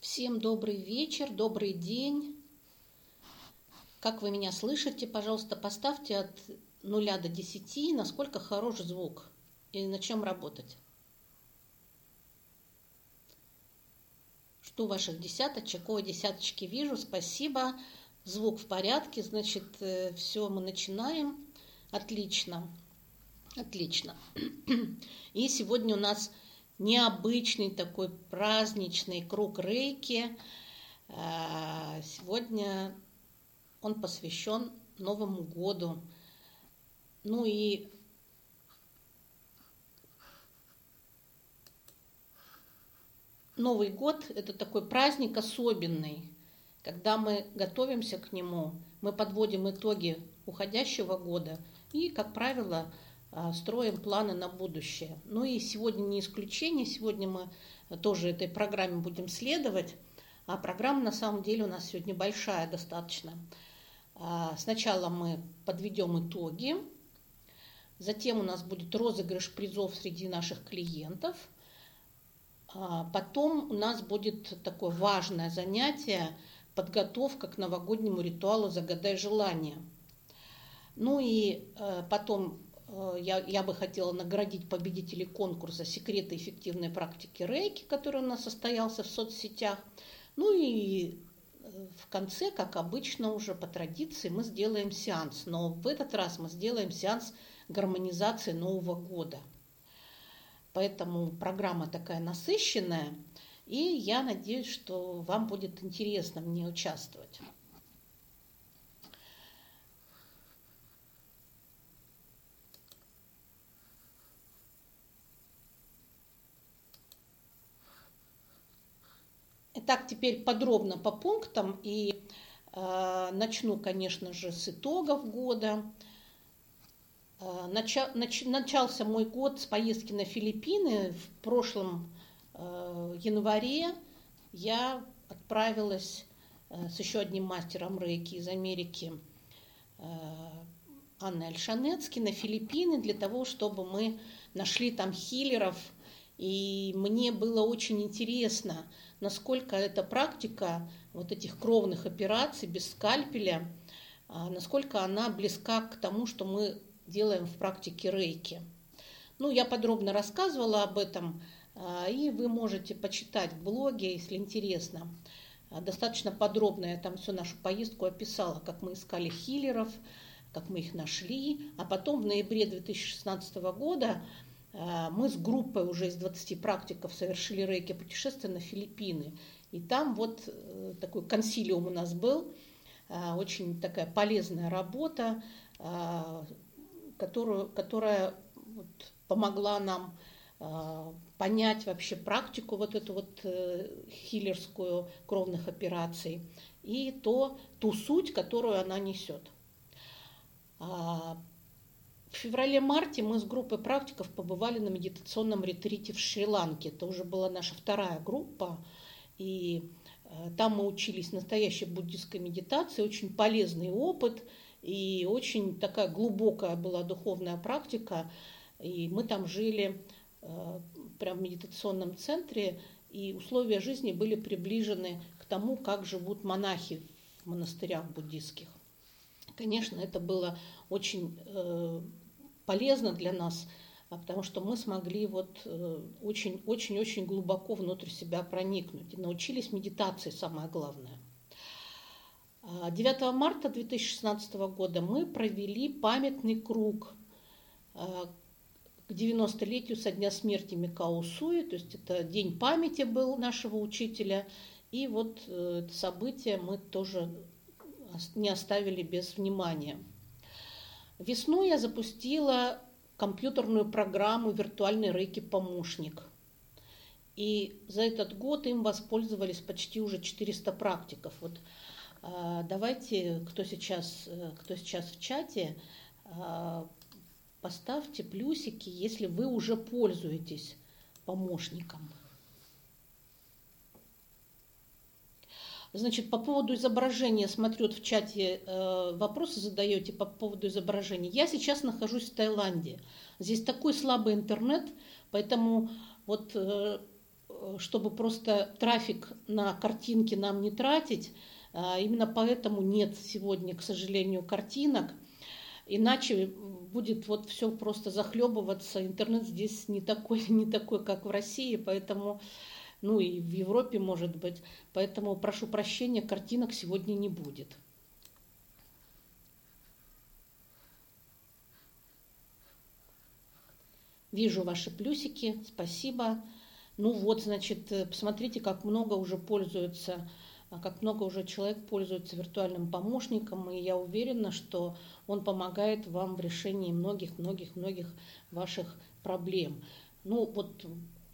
Всем добрый вечер, добрый день. Как вы меня слышите, пожалуйста, поставьте от 0 до 10, насколько хорош звук и на чем работать. Жду ваших десяточек. О, десяточки вижу, спасибо. Звук в порядке, значит, э, все, мы начинаем. Отлично. Отлично. И сегодня у нас необычный такой праздничный круг рейки. А, сегодня он посвящен Новому году. Ну и Новый год – это такой праздник особенный. Когда мы готовимся к нему, мы подводим итоги уходящего года и, как правило, строим планы на будущее. Ну и сегодня не исключение, сегодня мы тоже этой программе будем следовать, а программа на самом деле у нас сегодня большая достаточно. А, сначала мы подведем итоги, затем у нас будет розыгрыш призов среди наших клиентов, а, потом у нас будет такое важное занятие – подготовка к новогоднему ритуалу «Загадай желание». Ну и э, потом я, я бы хотела наградить победителей конкурса «Секреты эффективной практики рейки», который у нас состоялся в соцсетях. Ну и э, в конце, как обычно уже по традиции, мы сделаем сеанс. Но в этот раз мы сделаем сеанс гармонизации Нового года. Поэтому программа такая насыщенная, и я надеюсь, что вам будет интересно мне участвовать. Так, теперь подробно по пунктам и э, начну, конечно же, с итогов года. Э, нача, нач, начался мой год с поездки на Филиппины. В прошлом э, январе я отправилась э, с еще одним мастером рейки из Америки, э, Анной Альшанецки, на Филиппины для того, чтобы мы нашли там хиллеров. И мне было очень интересно – насколько эта практика вот этих кровных операций без скальпеля, а, насколько она близка к тому, что мы делаем в практике рейки. Ну, я подробно рассказывала об этом, а, и вы можете почитать в блоге, если интересно. А, достаточно подробно я там всю нашу поездку описала, как мы искали хиллеров, как мы их нашли. А потом в ноябре 2016 года мы с группой уже из 20 практиков совершили рейки путешествие на Филиппины. И там вот э, такой консилиум у нас был, э, очень такая полезная работа, которую, которая вот помогла нам понять вообще практику вот эту вот хиллерскую кровных операций и то, ту суть, которую она несет. В феврале-марте мы с группой практиков побывали на медитационном ретрите в Шри-Ланке. Это уже была наша вторая группа. И э, там мы учились настоящей буддистской медитации, очень полезный опыт и очень такая глубокая была духовная практика. И мы там жили э, прямо в медитационном центре, и условия жизни были приближены к тому, как живут монахи в монастырях буддистских. Конечно, это было очень э, полезно для нас, а, потому что мы смогли вот очень-очень-очень э, глубоко внутрь себя проникнуть и научились медитации, самое главное. 9 а, марта 2016 года мы провели памятный круг а, к 90-летию со дня смерти Микао Суи, то есть это день памяти был нашего учителя, и вот э, это событие мы тоже не оставили без внимания. Весной я запустила компьютерную программу «Виртуальный рейки-помощник». И за этот год им воспользовались почти уже 400 практиков. Вот а, давайте, кто сейчас, э, кто сейчас в чате, а, поставьте плюсики, если вы уже пользуетесь помощником. Значит, по поводу изображения, смотрю, в чате э, вопросы задаете по поводу изображения. Я сейчас нахожусь в Таиланде. Здесь такой слабый интернет, поэтому вот э, чтобы просто трафик на картинки нам не тратить, именно поэтому нет сегодня, к сожалению, картинок. Иначе будет вот все просто захлебываться. Интернет здесь не такой, не такой, как в России, поэтому, ну и в Европе, может быть. Поэтому прошу прощения, картинок сегодня не будет. Вижу ваши плюсики, спасибо. Ну вот, значит, э, посмотрите, как много уже пользуются, а, как много уже человек пользуется виртуальным помощником, и я уверена, что он помогает вам в решении многих-многих-многих ваших проблем. Ну вот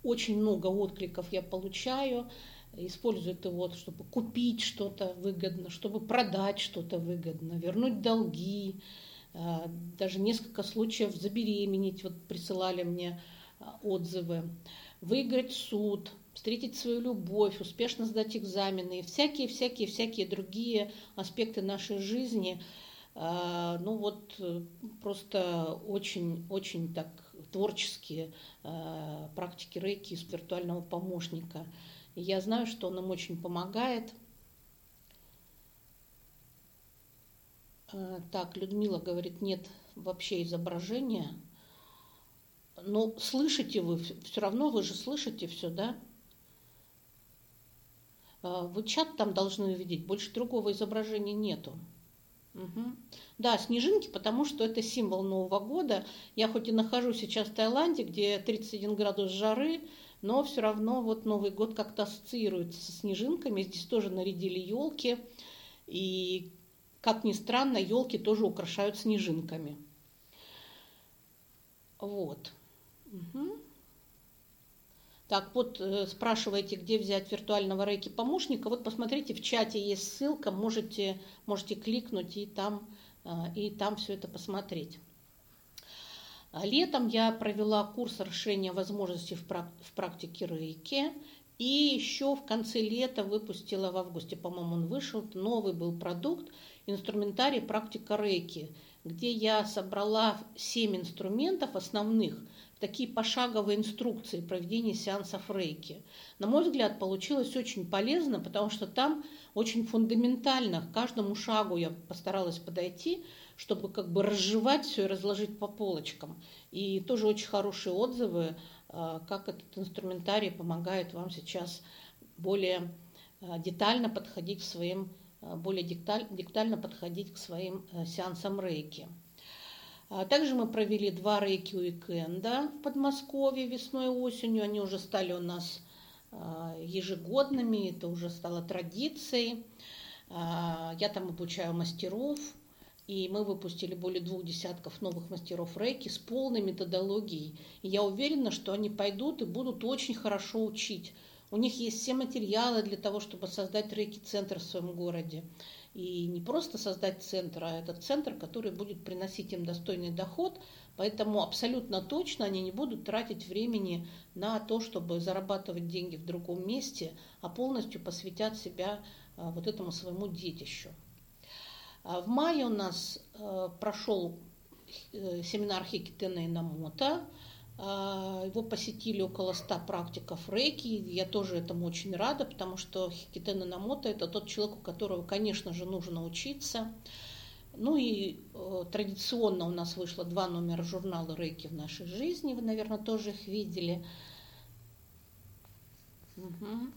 очень много откликов я получаю, используют его, чтобы купить что-то выгодно, чтобы продать что-то выгодно, вернуть долги, а, даже несколько случаев забеременеть, вот присылали мне а, отзывы, выиграть суд, встретить свою любовь, успешно сдать экзамены и всякие-всякие-всякие другие аспекты нашей жизни. А, ну вот просто очень-очень так творческие практики рейки из виртуального помощника. И я знаю, что он нам очень помогает – Э, так, Людмила говорит, нет вообще изображения. Но слышите вы, все равно вы же слышите все, да? Э, вы чат там должны увидеть, больше другого изображения нету. Угу. Да, снежинки, потому что это символ Нового года. Я хоть и нахожусь сейчас в Таиланде, где 31 градус жары, но все равно вот Новый год как-то ассоциируется со снежинками. Здесь тоже нарядили елки. И как ни странно, елки тоже украшают снежинками. Вот. Угу. Так, вот э, спрашиваете, где взять виртуального рейки помощника. Вот посмотрите, в чате есть ссылка, можете, можете кликнуть и там, э, и там все это посмотреть. Летом я провела курс расширения возможностей в практике рейки. И еще в конце лета выпустила, в августе, по-моему, он вышел, новый был продукт – инструментарий «Практика рейки», где я собрала семь инструментов основных, такие пошаговые инструкции проведения сеансов рейки. На мой взгляд, получилось очень полезно, потому что там очень фундаментально к каждому шагу я постаралась подойти, чтобы как бы разжевать все и разложить по полочкам. И тоже очень хорошие отзывы, а, как этот инструментарий помогает вам сейчас более а, детально подходить к своим Э, более диктально подходить к своим э, сеансам рейки. А также мы провели два рейки уикенда в Подмосковье весной и осенью. Они уже стали у нас э, ежегодными, это уже стало традицией. А, я там обучаю мастеров, и мы выпустили более двух десятков новых мастеров рейки с полной методологией. И я уверена, что они пойдут и будут очень хорошо учить у них есть все материалы для того, чтобы создать рейки-центр в своем городе. И не просто создать центр, а этот центр, который будет приносить им достойный доход. Поэтому абсолютно точно они не будут тратить времени на то, чтобы зарабатывать деньги в другом месте, а полностью посвятят себя а, вот этому своему детищу. А в мае у нас э, прошел э, семинар Хикитена и Намота. А, его посетили около 100 практиков рейки. Я тоже этому очень рада, потому что Хикитена Намото – это тот человек, у которого, конечно же, нужно учиться. Ну и э, традиционно у нас вышло два номера журнала «Рейки в нашей жизни». Вы, наверное, тоже их видели. Угу.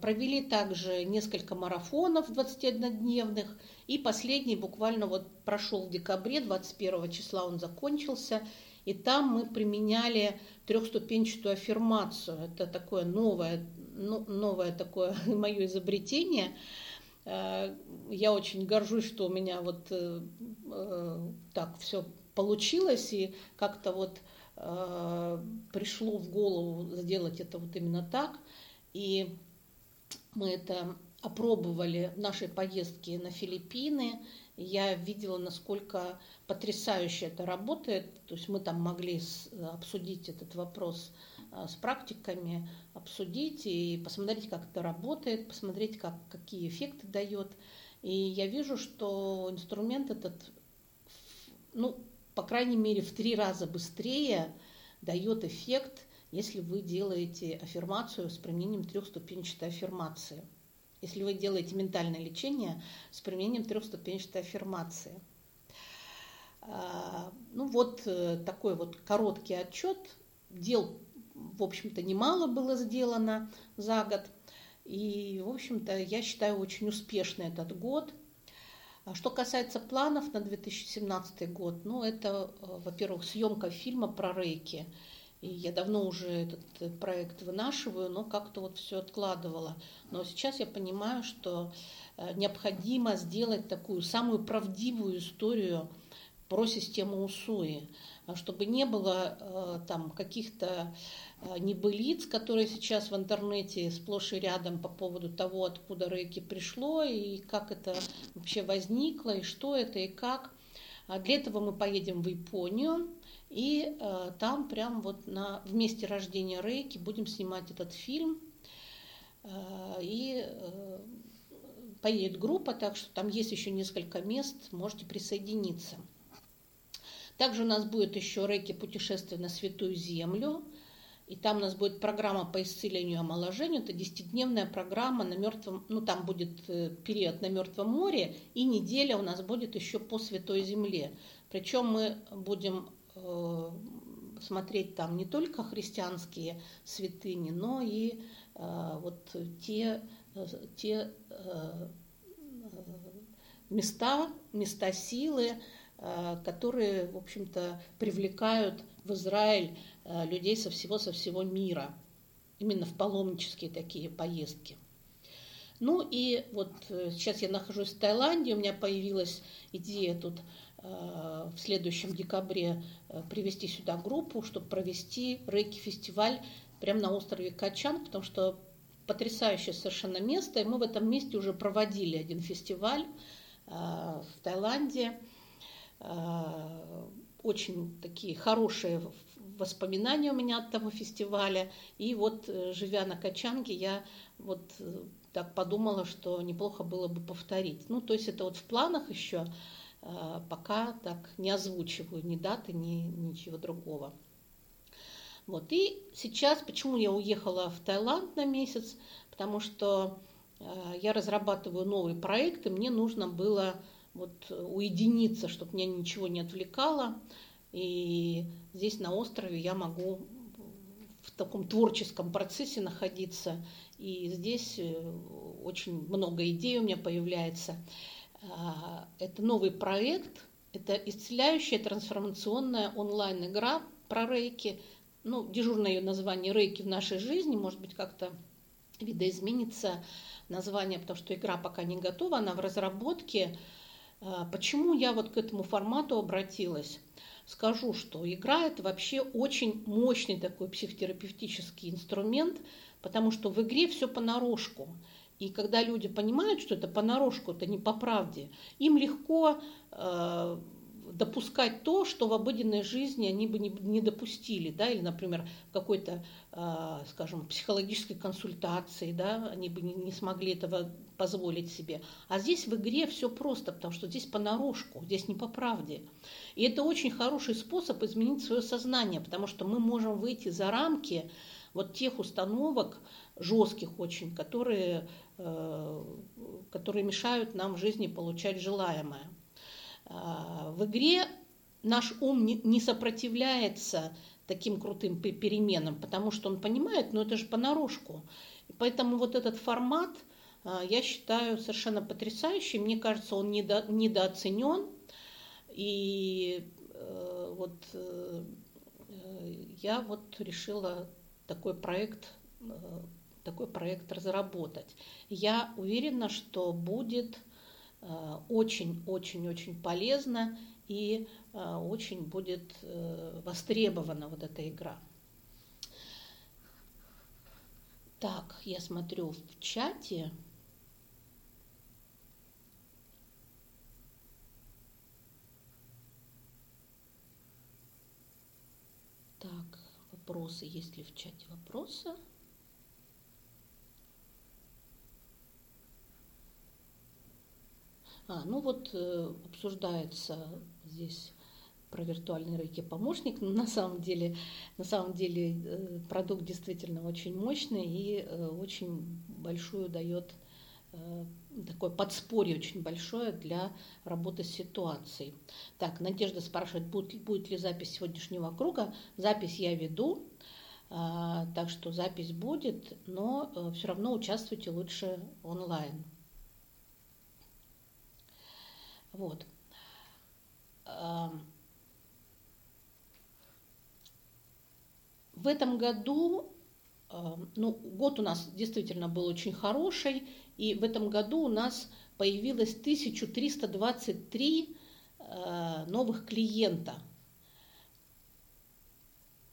Провели также несколько марафонов 21-дневных. И последний буквально вот прошел в декабре, 21 числа он закончился. И там мы применяли трехступенчатую аффирмацию. Это такое новое, ну, новое такое мое изобретение. Э, я очень горжусь, что у меня вот э, так все получилось. И как-то вот пришло в голову сделать это вот именно так. И мы это опробовали в нашей поездке на Филиппины. Я видела, насколько потрясающе это работает. То есть мы там могли обсудить этот вопрос а, с практиками, обсудить и посмотреть, как это работает, посмотреть, как, какие эффекты дает. И я вижу, что инструмент этот ну, по крайней мере, в три раза быстрее дает эффект, если вы делаете аффирмацию с применением трехступенчатой аффирмации. Если вы делаете ментальное лечение с применением трехступенчатой аффирмации. А, ну вот э, такой вот короткий отчет. Дел, в общем-то, немало было сделано за год. И, в общем-то, я считаю очень успешный этот год – а что касается планов на 2017 год, ну это, э, во-первых, съемка фильма про рейки. И я давно уже этот э, проект вынашиваю, но как-то вот все откладывала. Но сейчас я понимаю, что э, необходимо сделать такую самую правдивую историю про систему УСУИ, чтобы не было там каких-то Э, небылиц, которые сейчас в интернете сплошь и рядом по поводу того, откуда рейки пришло и как это вообще возникло, и что это, и как. А для этого мы поедем в Японию, и э, там прям вот на, в месте рождения рейки будем снимать этот фильм. Э, и э, поедет группа, так что там есть еще несколько мест, можете присоединиться. Также у нас будет еще рейки путешествие на Святую Землю – и там у нас будет программа по исцелению и омоложению. Это десятидневная программа на мертвом, ну там будет э, период на Мертвом море, и неделя у нас будет еще по Святой Земле. Причем мы будем смотреть там не только христианские святыни, но и э, вот те, э, те э, места, места силы, э, которые, в общем-то, привлекают в Израиль Э, людей со всего, со всего мира. Именно в паломнические такие поездки. Ну и вот э, сейчас я нахожусь в Таиланде, у меня появилась идея тут э, в следующем декабре привести сюда группу, чтобы провести рейки-фестиваль прямо на острове Качан, потому что потрясающее совершенно место, и мы в этом месте уже проводили один фестиваль в Таиланде. Очень такие хорошие воспоминания у меня от того фестиваля. И вот, э, живя на Качанге, я вот э, так подумала, что неплохо было бы повторить. Ну, то есть это вот в планах еще, э, пока так не озвучиваю ни даты, ни ничего другого. Вот. И сейчас, почему я уехала в Таиланд на месяц, потому что я разрабатываю новый проект, и мне нужно было вот уединиться, чтобы меня ничего не отвлекало. И здесь на острове я могу в таком творческом процессе находиться. И здесь э, очень много идей у меня появляется. А, это новый проект, это исцеляющая трансформационная онлайн-игра про рейки. Ну, дежурное ее название «Рейки в нашей жизни», может быть, как-то видоизменится название, потому что игра пока не готова, она в разработке. А, почему я вот к этому формату обратилась? скажу, что игра это вообще очень мощный такой психотерапевтический инструмент, потому что в игре все понарошку. И когда люди понимают, что это понарошку, это не по правде, им легко э, допускать то, что в обыденной жизни они бы не, не допустили, да, или, например, какой-то, э, скажем, психологической консультации, да, они бы не, не смогли этого позволить себе. А здесь в игре все просто, потому что здесь понарошку, здесь не по правде. И это очень хороший способ изменить свое сознание, потому что мы можем выйти за рамки вот тех установок жестких очень, которые, которые мешают нам в жизни получать желаемое. А, в игре наш ум не сопротивляется таким крутым переменам, потому что он понимает, ну это же понарошку. И поэтому вот этот формат а, я считаю совершенно потрясающий. Мне кажется, он недо, недооценен. И э, вот э, я вот решила такой проект, э, такой проект разработать. Я уверена, что будет очень-очень-очень э, полезно и э, очень будет э, востребована вот эта игра. Так, я смотрю в чате. Так, вопросы, есть ли в чате вопросы? А, ну вот э, обсуждается здесь про виртуальный рейки помощник, но на самом деле, на самом деле э, продукт действительно очень мощный и э, очень большую дает такое подспорье очень большое для работы с ситуацией. Так, Надежда спрашивает, будет, будет ли запись сегодняшнего круга. Запись я веду, так что запись будет, но все равно участвуйте лучше онлайн. Вот. В этом году, ну, год у нас действительно был очень хороший, и в этом году у нас появилось 1323 э, новых клиента –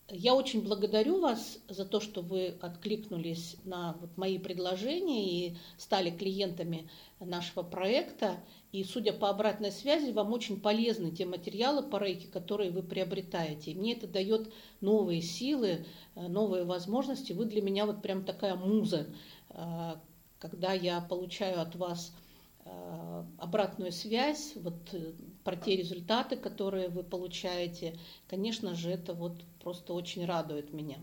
я очень благодарю вас за то, что вы откликнулись на вот мои предложения и стали клиентами нашего проекта. И судя по обратной связи, вам очень полезны те материалы по рейке, которые вы приобретаете. И мне это дает новые силы, э, новые возможности. Вы для меня вот прям такая муза, э, когда я получаю от вас Э, обратную связь, вот про те результаты, которые вы получаете, конечно же, это вот просто очень радует меня.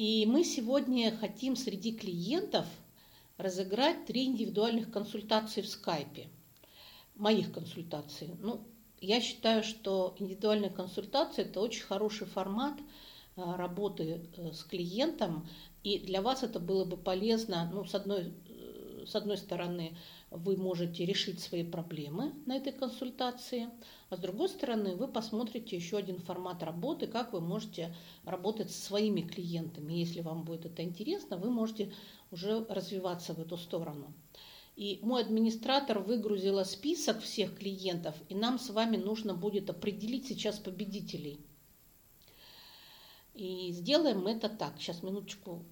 И мы сегодня хотим среди клиентов разыграть три индивидуальных консультации в скайпе. Моих консультаций. Ну, я считаю, что индивидуальная консультация – это очень хороший формат – Э, работы э, с клиентом, и для вас это было бы полезно, ну, с одной, с одной стороны, вы можете решить свои проблемы на этой консультации, а с другой стороны, вы посмотрите еще один формат работы, как вы можете работать со своими клиентами. Если вам будет это интересно, вы можете уже развиваться в эту сторону. И мой администратор выгрузила список всех клиентов, и нам с вами нужно будет определить сейчас победителей. И сделаем это так. Сейчас минуточку,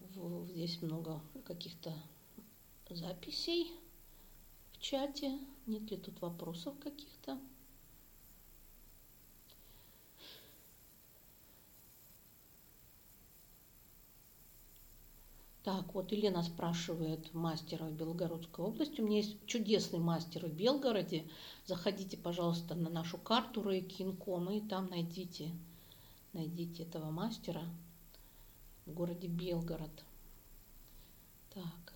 здесь много каких-то записей в чате. Нет ли тут вопросов каких-то? Так, вот Елена спрашивает мастера в Белгородской области. У меня есть чудесный мастер в Белгороде. Заходите, пожалуйста, на нашу карту Рейкинком и там найдите найдите этого мастера в городе Белгород. Так.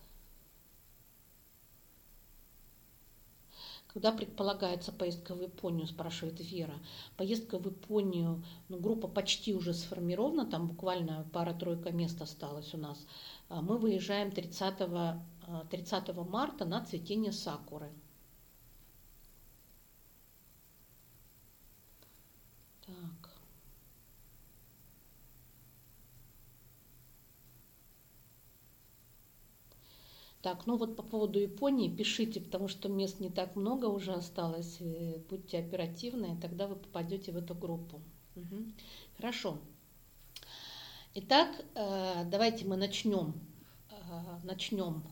Когда предполагается поездка в Японию, спрашивает Вера. Поездка в Японию, ну, группа почти уже сформирована, там буквально пара-тройка мест осталось у нас. А мы выезжаем 30, 30 а, марта на цветение сакуры. Так. Так, ну вот по поводу Японии пишите, потому что мест не так много уже осталось. Э, будьте оперативны, тогда вы попадете в эту группу. Угу. Хорошо. Итак, э, давайте мы начнем, э, начнем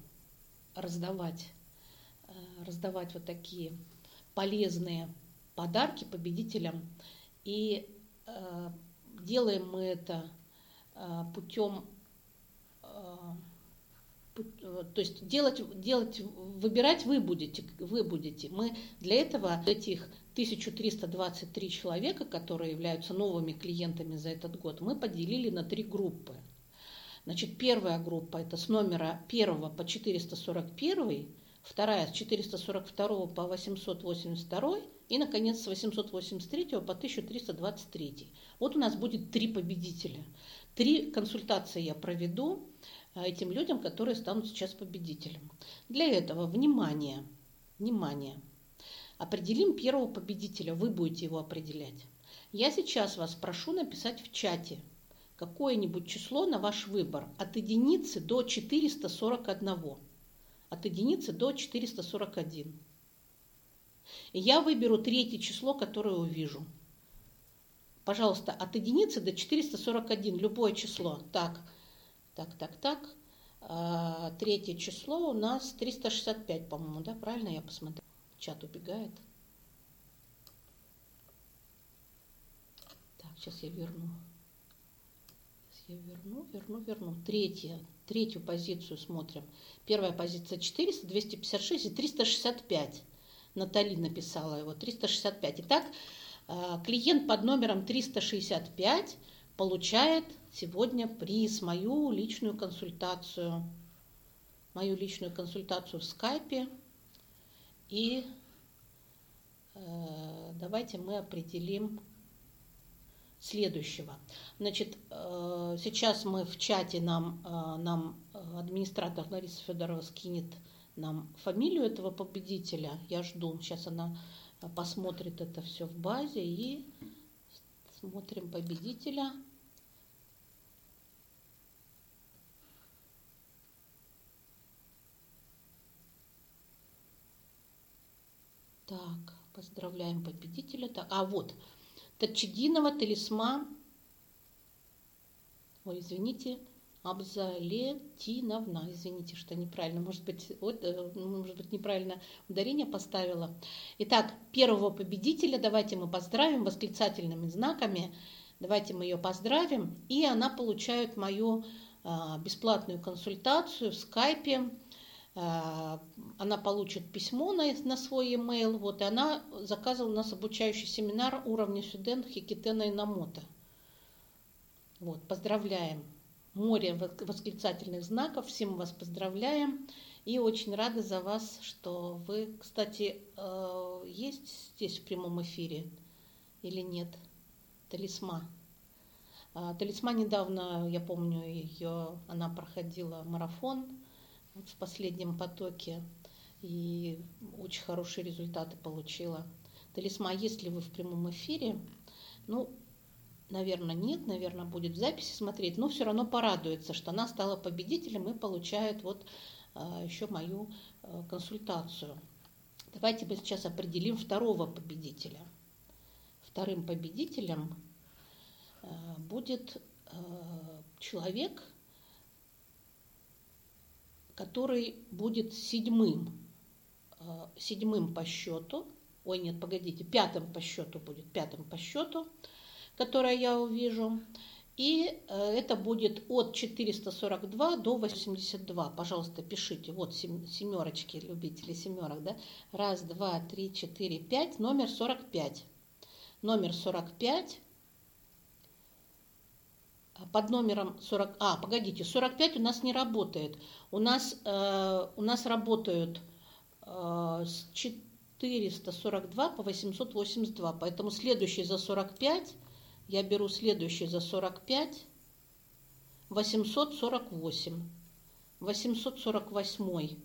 раздавать, раздавать вот такие полезные подарки победителям. И делаем мы это путем то есть делать, делать, выбирать вы будете, вы будете. Мы для этого этих 1323 человека, которые являются новыми клиентами за этот год, мы поделили на три группы. Значит, первая группа это с номера 1 по 441, вторая с 442 по 882 и, наконец, с 883 по 1323. Вот у нас будет три победителя. Три консультации я проведу а, этим людям, которые станут сейчас победителем. Для этого, внимание, внимание, определим первого победителя, вы будете его определять. Я сейчас вас прошу написать в чате какое-нибудь число на ваш выбор от единицы до 441. От единицы до 441. Я выберу третье число, которое увижу. Пожалуйста, от единицы до 441, любое число. Так, так, так, так. А, третье число у нас 365, по-моему, да? Правильно я посмотрела? Чат убегает. Так, сейчас я верну. Сейчас я верну, верну, верну. Третье. третью позицию смотрим. Первая позиция 400, 256 и 365. Натали написала его, 365. Итак, а, клиент под номером 365 получает сегодня приз, мою личную консультацию. Мою личную консультацию в скайпе. И э, давайте мы определим следующего. Значит, э, сейчас мы в чате нам, э, нам администратор Лариса Федорова скинет нам фамилию этого победителя. Я жду. Сейчас она посмотрит это все в базе и смотрим победителя. Так, поздравляем победителя. Так, а вот, Тачединова талисман. Ой, извините, Абзалетиновна, извините, что неправильно, может быть, вот, э, может быть, неправильно ударение поставила. Итак, первого победителя давайте мы поздравим восклицательными знаками. Давайте мы ее поздравим. И она получает мою а, бесплатную консультацию в скайпе. А, она получит письмо на, на свой e-mail. Вот, и она заказывала у нас обучающий семинар уровня Сюден Хикитена и Намота. Вот, поздравляем море восклицательных знаков. Всем вас поздравляем и очень рада за вас, что вы, кстати, э, есть здесь в прямом эфире или нет? Талисма. А, Талисма недавно, я помню, ее, она проходила марафон вот в последнем потоке и очень хорошие результаты получила. Талисма, если вы в прямом эфире, ну, наверное, нет, наверное, будет в записи смотреть, но все равно порадуется, что она стала победителем и получает вот а, еще мою а, консультацию. Давайте мы сейчас определим второго победителя. Вторым победителем а, будет человек, который будет седьмым, седьмым по счету, ой, нет, погодите, пятым по счету будет, пятым по счету, которое я увижу. И э, это будет от 442 до 82. Пожалуйста, пишите. Вот семерочки, любители семерок. Да? Раз, два, три, четыре, пять. Номер 45. Номер 45 под номером 40... А, погодите, 45 у нас не работает. У нас, э, у нас работают э, с 442 по 882. Поэтому следующий за 45 я беру следующий за 45, 848. 848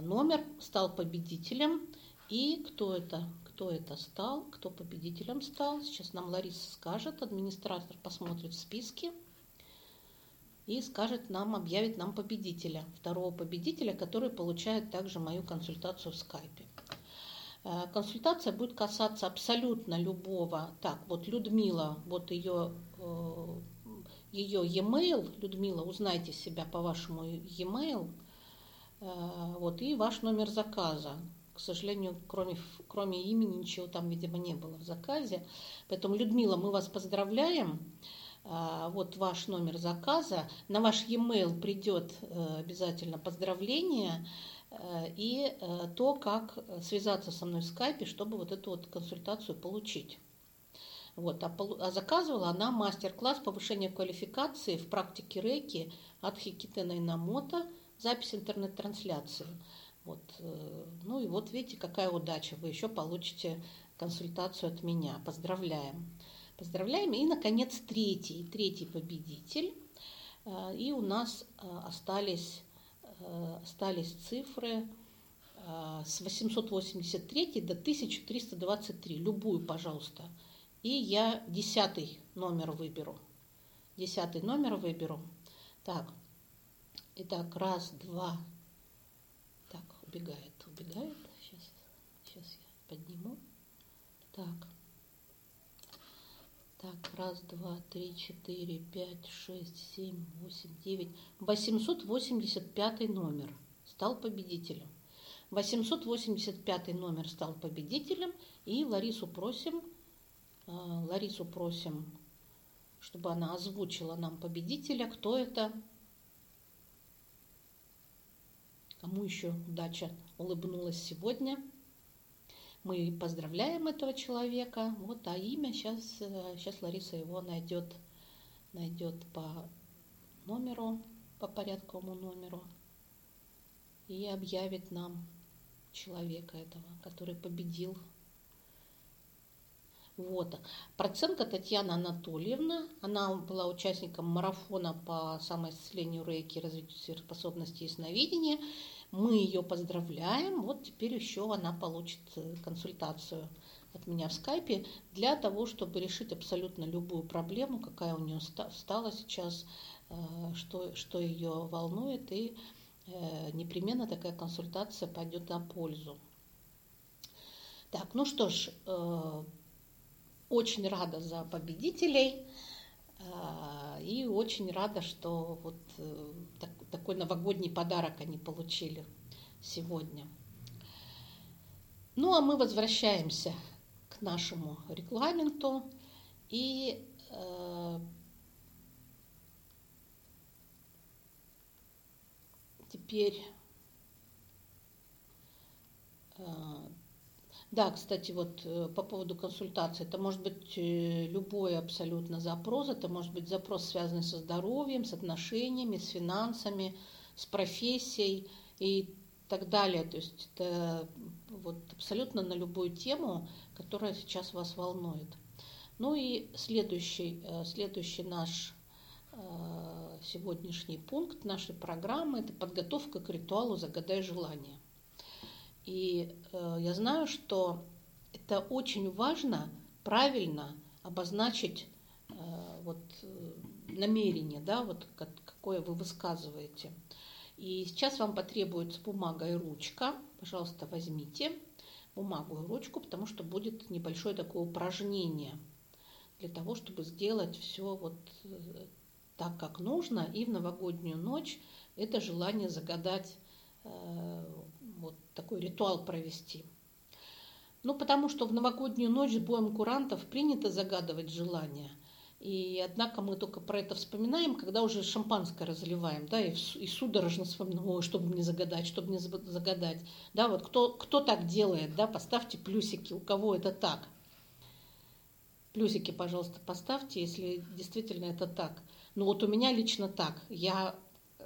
номер стал победителем. И кто это? Кто это стал? Кто победителем стал? Сейчас нам Лариса скажет. Администратор посмотрит в списке и скажет нам, объявит нам победителя. Второго победителя, который получает также мою консультацию в скайпе. Э, консультация будет касаться абсолютно любого. Так, вот Людмила, вот ее, э, ее e-mail, Людмила, узнайте себя по вашему e-mail, э, вот, и ваш номер заказа. К сожалению, кроме, кроме имени ничего там, видимо, не было в заказе. Поэтому, Людмила, мы вас поздравляем. Вот ваш номер заказа. На ваш e-mail придет обязательно поздравление. Э, и э, то, как связаться со мной в скайпе, чтобы вот эту вот консультацию получить. Вот, а, а заказывала она мастер-класс повышения квалификации в практике рейки от Хикитена Намота, запись интернет-трансляции. Вот, э, ну и вот видите, какая удача, вы еще получите консультацию от меня. Поздравляем. Поздравляем. И, наконец, третий, третий победитель. И у нас остались остались цифры э, с 883 до 1323. Любую, пожалуйста. И я десятый номер выберу. Десятый номер выберу. Так, итак, раз, два. Так, убегает, убегает. Сейчас, сейчас я подниму. Так. Так, раз, два, три, четыре, пять, шесть, семь, восемь, девять. 885 номер стал победителем. 885 номер стал победителем. И Ларису просим, э, Ларису просим, чтобы она озвучила нам победителя. Кто это? кому еще удача улыбнулась сегодня. Мы поздравляем этого человека. Вот, а имя сейчас, сейчас Лариса его найдет, найдет по номеру, по порядковому номеру и объявит нам человека этого, который победил. Вот. Проценка Татьяна Анатольевна, она была участником марафона по самоисцелению рейки развитию сверхспособностей и сновидения. Мы ее поздравляем. Вот теперь еще она получит э, консультацию от меня в скайпе для того, чтобы решить абсолютно любую проблему, какая у нее стала сейчас, э, что, что ее волнует, и э, непременно такая консультация пойдет на пользу. Так, ну что ж, очень рада за победителей. И очень рада, что вот так, такой новогодний подарок они получили сегодня. Ну а мы возвращаемся к нашему регламенту и э, теперь э, да, кстати, вот э, по поводу консультации, это может быть э, любой абсолютно запрос, это может быть запрос, связанный со здоровьем, с отношениями, с финансами, с профессией и так далее. То есть это вот абсолютно на любую тему, которая сейчас вас волнует. Ну и следующий, э, следующий наш сегодняшний пункт нашей программы – это подготовка к ритуалу «Загадай желание». И э, я знаю, что это очень важно правильно обозначить э, вот, э, намерение, да, вот как, какое вы высказываете. И сейчас вам потребуется бумага и ручка. Пожалуйста, возьмите бумагу и ручку, потому что будет небольшое такое упражнение для того, чтобы сделать все вот э, так, как нужно. И в новогоднюю ночь это желание загадать э, вот такой ритуал провести. Ну, потому что в новогоднюю ночь с боем курантов принято загадывать желания. И однако мы только про это вспоминаем, когда уже шампанское разливаем, да, и, и судорожно вспоминаем, ой, чтобы мне загадать, чтобы мне загадать. Да, вот кто, кто так делает, да, поставьте плюсики, у кого это так. Плюсики, пожалуйста, поставьте, если действительно это так. Ну вот у меня лично так. Я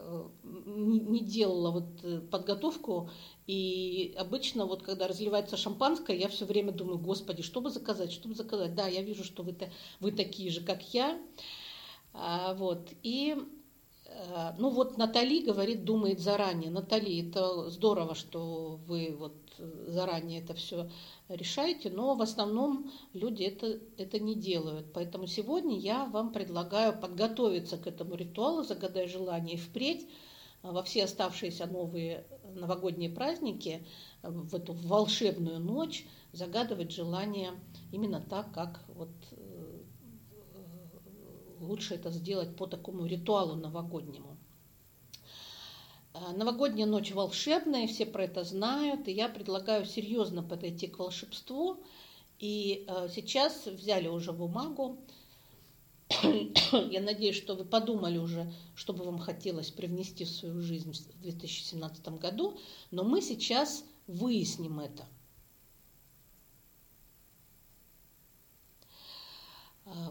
э, не делала вот э, подготовку и обычно вот когда разливается шампанское, я все время думаю, господи, что бы заказать, что бы заказать. Да, я вижу, что вы, вы такие же, как я. А, вот. И а, ну вот Натали говорит, думает заранее. Натали, это здорово, что вы вот заранее это все решаете, но в основном люди это, это не делают. Поэтому сегодня я вам предлагаю подготовиться к этому ритуалу, загадай желание впредь во все оставшиеся новые новогодние праздники, в эту волшебную ночь загадывать желание именно так, как вот э, лучше это сделать по такому ритуалу новогоднему. Новогодняя ночь волшебная, все про это знают, и я предлагаю серьезно подойти к волшебству. И э, сейчас взяли уже бумагу, я надеюсь, что вы подумали уже, что бы вам хотелось привнести в свою жизнь в 2017 году, но мы сейчас выясним это.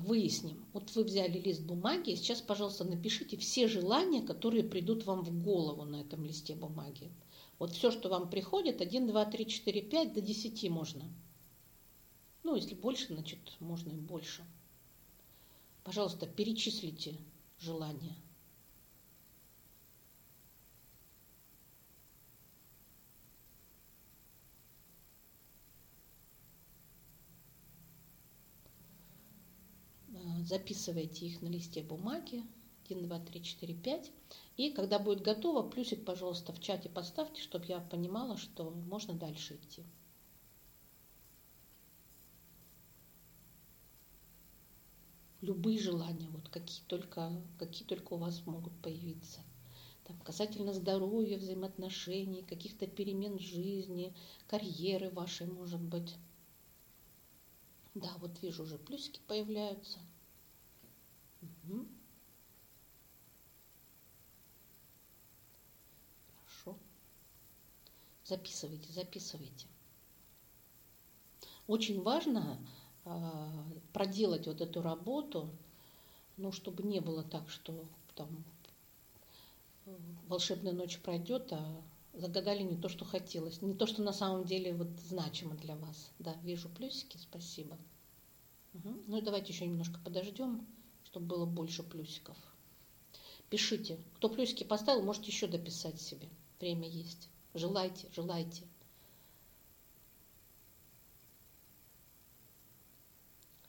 Выясним. Вот вы взяли лист бумаги, сейчас, пожалуйста, напишите все желания, которые придут вам в голову на этом листе бумаги. Вот все, что вам приходит, 1, 2, 3, 4, 5, до 10 можно. Ну, если больше, значит, можно и больше. Пожалуйста, перечислите желания. А, записывайте их на листе бумаги. 1, 2, 3, 4, 5. И когда будет готово, плюсик, пожалуйста, в чате поставьте, чтобы я понимала, что можно дальше идти. любые желания, вот какие только, какие только у вас могут появиться. Там, касательно здоровья, взаимоотношений, каких-то перемен в жизни, карьеры вашей, может быть. Да, вот вижу, уже плюсики появляются. Хорошо. Записывайте, записывайте. Очень важно э, проделать вот эту работу, ну, чтобы не было так, что там э, волшебная ночь пройдет, а загадали не то, что хотелось, не то, что на самом деле вот значимо для вас. Да, вижу плюсики, спасибо. Угу. Ну и давайте еще немножко подождем, чтобы было больше плюсиков. Пишите. Кто плюсики поставил, можете еще дописать себе. Время есть. Желайте, желайте.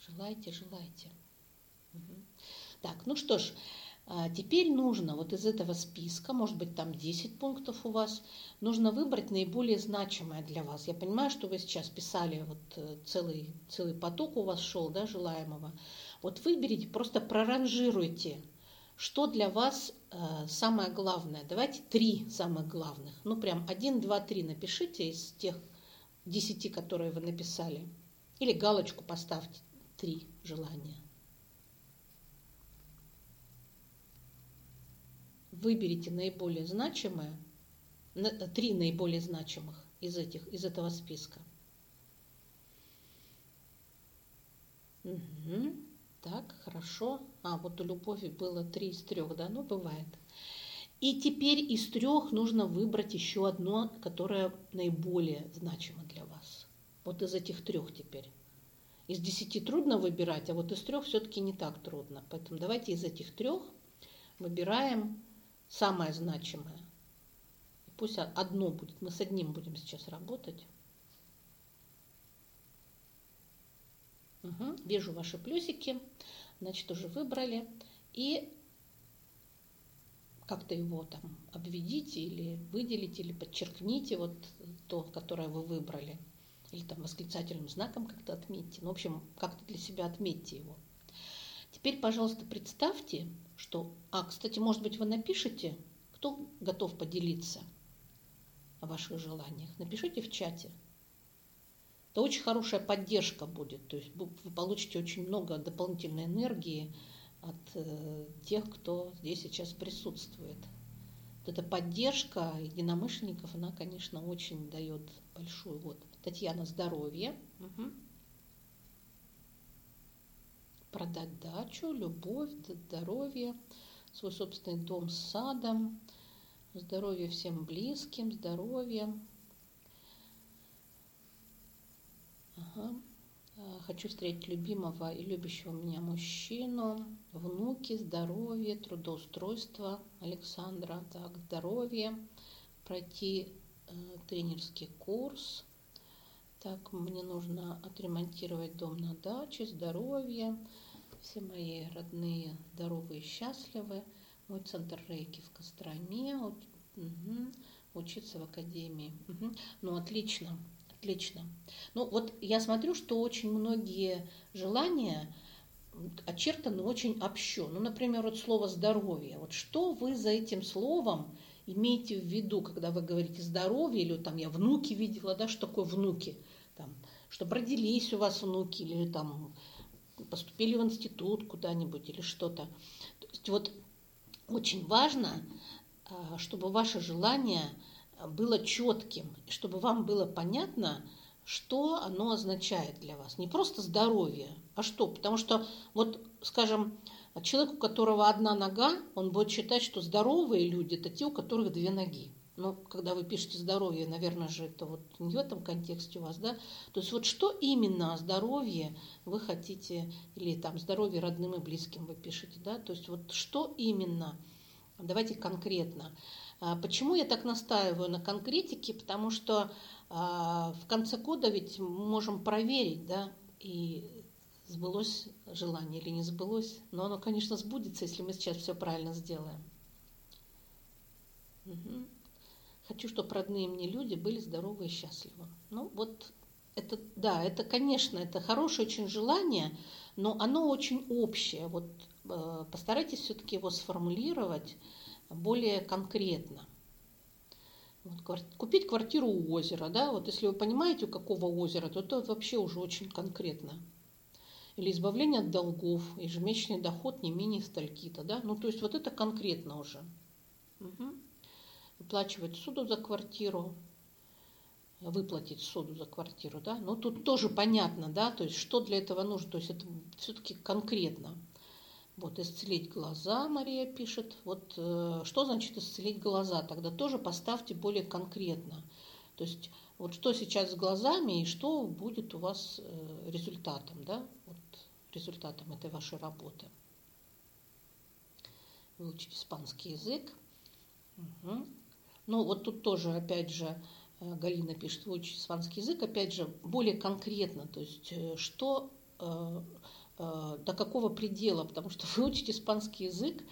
Желайте, желайте. Угу. Так, ну что ж, а, теперь нужно вот из этого списка, может быть там 10 пунктов у вас, нужно выбрать наиболее значимое для вас. Я понимаю, что вы сейчас писали, вот э, целый, целый поток у вас шел, да, желаемого. Вот выберите, просто проранжируйте, что для вас э, самое главное. Давайте три самых главных. Ну прям один, два, три напишите из тех десяти, которые вы написали. Или галочку поставьте три желания. выберите наиболее значимое, три наиболее значимых из, этих, из этого списка. Угу. Так, хорошо. А, вот у Любови было три из трех, да? Ну, бывает. И теперь из трех нужно выбрать еще одно, которое наиболее значимо для вас. Вот из этих трех теперь. Из десяти трудно выбирать, а вот из трех все-таки не так трудно. Поэтому давайте из этих трех выбираем самое значимое. Пусть одно будет. Мы с одним будем сейчас работать. Угу. Вижу ваши плюсики. Значит, уже выбрали. И как-то его там обведите или выделите, или подчеркните вот то, которое вы выбрали. Или там восклицательным знаком как-то отметьте. Ну, в общем, как-то для себя отметьте его. Теперь, пожалуйста, представьте, что... А, кстати, может быть, вы напишите, кто готов поделиться о ваших желаниях. Напишите в чате. Это очень хорошая поддержка будет. То есть вы получите очень много дополнительной энергии от э, тех, кто здесь сейчас присутствует. Вот эта поддержка единомышленников, она, конечно, очень дает большую. Вот, Татьяна, здоровье. Угу продать дачу, любовь, здоровье, свой собственный дом с садом, здоровье всем близким, здоровье. Ага. А, хочу встретить любимого и любящего меня мужчину, внуки, здоровье, трудоустройство Александра, так, здоровье, пройти э, тренерский курс, так, мне нужно отремонтировать дом на даче, здоровье, все мои родные здоровые и счастливы. Мой центр рейки в Костроме. Угу. Учиться в академии. Угу. Ну, отлично, отлично. Ну, вот я смотрю, что очень многие желания очертаны очень общо. Ну, например, вот слово «здоровье». Вот что вы за этим словом имеете в виду, когда вы говорите «здоровье» или там я внуки видела, да, что такое внуки? Там, чтобы родились у вас внуки или там поступили в институт куда-нибудь или что-то. То есть вот очень важно, а, чтобы ваше желание было четким, чтобы вам было понятно, что оно означает для вас. Не просто здоровье, а что? Потому что, вот, скажем, человек, у которого одна нога, он будет считать, что здоровые люди – это те, у которых две ноги. Но когда вы пишете здоровье, наверное же это вот не в этом контексте у вас, да? То есть вот что именно о здоровье вы хотите, или там здоровье родным и близким вы пишете, да? То есть вот что именно, давайте конкретно. А почему я так настаиваю на конкретике? Потому что а, в конце года ведь мы можем проверить, да, и сбылось желание или не сбылось. Но оно, конечно, сбудется, если мы сейчас все правильно сделаем. Угу. Хочу, чтобы родные мне люди были здоровы и счастливы. Ну вот это, да, это, конечно, это хорошее очень желание, но оно очень общее. Вот э, постарайтесь все-таки его сформулировать более конкретно. Вот, купить квартиру у озера, да, вот если вы понимаете, у какого озера, то это вообще уже очень конкретно. Или избавление от долгов, ежемесячный доход не менее стольки-то, да, ну то есть вот это конкретно уже. Угу выплачивать суду за квартиру, выплатить соду за квартиру, да, но тут тоже понятно, да, то есть что для этого нужно, то есть это все-таки конкретно. Вот, исцелить глаза, Мария пишет. Вот э, что значит исцелить глаза? Тогда тоже поставьте более конкретно. То есть вот что сейчас с глазами и что будет у вас э, результатом, да, вот результатом этой вашей работы. Выучить испанский язык. Угу. Ну вот тут тоже, опять же, э, Галина пишет, выучить испанский язык, опять же, более конкретно, то есть что до какого предела, потому что выучить испанский язык,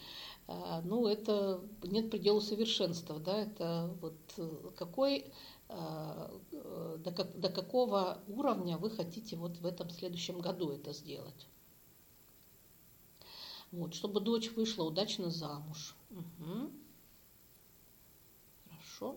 э, ну, это нет предела совершенства, да, это вот э, какой, до, как, до какого уровня вы хотите вот в этом следующем году это сделать. Вот, чтобы дочь вышла удачно замуж. Угу. Хорошо.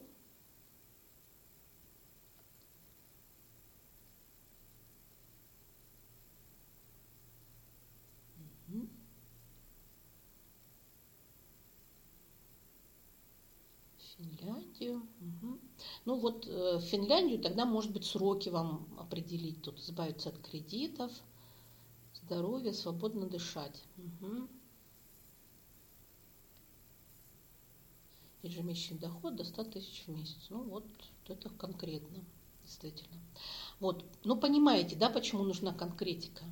Финляндию. Угу. Ну вот э, Финляндию тогда, может быть, сроки вам определить. Тут избавиться от кредитов, здоровье, свободно дышать. Угу. Ежемесячный доход до 100 тысяч в месяц. Ну вот, это конкретно, действительно. Вот, ну понимаете, да, почему нужна конкретика?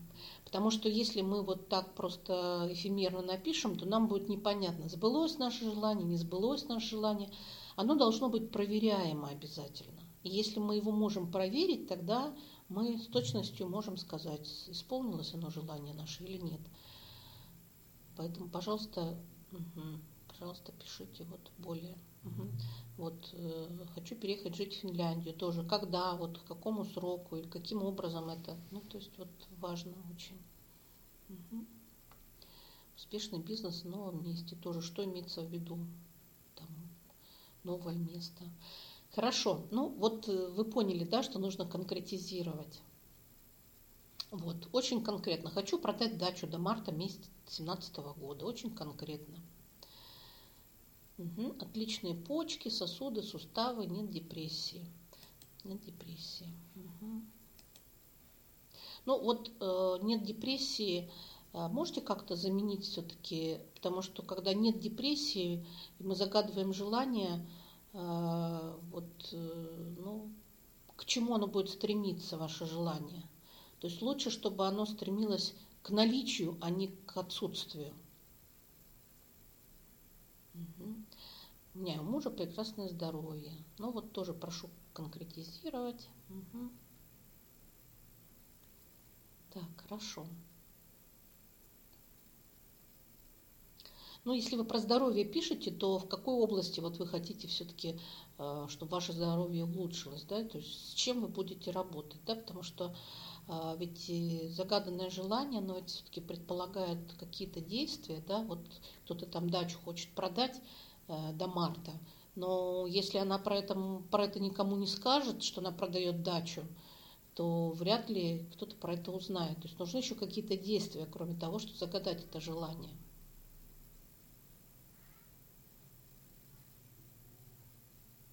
Потому что если мы вот так просто эфемерно напишем, то нам будет непонятно, сбылось наше желание, не сбылось наше желание. Оно должно быть проверяемо обязательно. И если мы его можем проверить, тогда мы с точностью можем сказать, исполнилось оно желание наше или нет. Поэтому, пожалуйста, угу, пожалуйста, пишите вот более. Вот э, хочу переехать жить в Финляндию тоже. Когда, вот к какому сроку или каким образом это. Ну, то есть вот важно очень. Угу. Успешный бизнес в новом месте тоже. Что имеется в виду? Там новое место. Хорошо. Ну, вот э, вы поняли, да, что нужно конкретизировать. Вот, очень конкретно. Хочу продать дачу до марта месяца 2017 года. Очень конкретно. Угу. Отличные почки, сосуды, суставы, нет депрессии. Нет депрессии. Угу. Ну вот э, нет депрессии, э, можете как-то заменить все-таки, потому что когда нет депрессии, мы загадываем желание, э, вот, э, ну, к чему оно будет стремиться, ваше желание? То есть лучше, чтобы оно стремилось к наличию, а не к отсутствию. Угу. У меня у мужа прекрасное здоровье. Ну вот тоже прошу конкретизировать. Угу. Так, хорошо. Ну, если вы про здоровье пишете, то в какой области вот вы хотите все-таки, э, чтобы ваше здоровье улучшилось, да, то есть с чем вы будете работать, да, потому что э, ведь загаданное желание, оно ведь все-таки предполагает какие-то действия, да, вот кто-то там дачу хочет продать, до марта. Но если она про это, про это никому не скажет, что она продает дачу, то вряд ли кто-то про это узнает. То есть нужны еще какие-то действия, кроме того, что загадать это желание.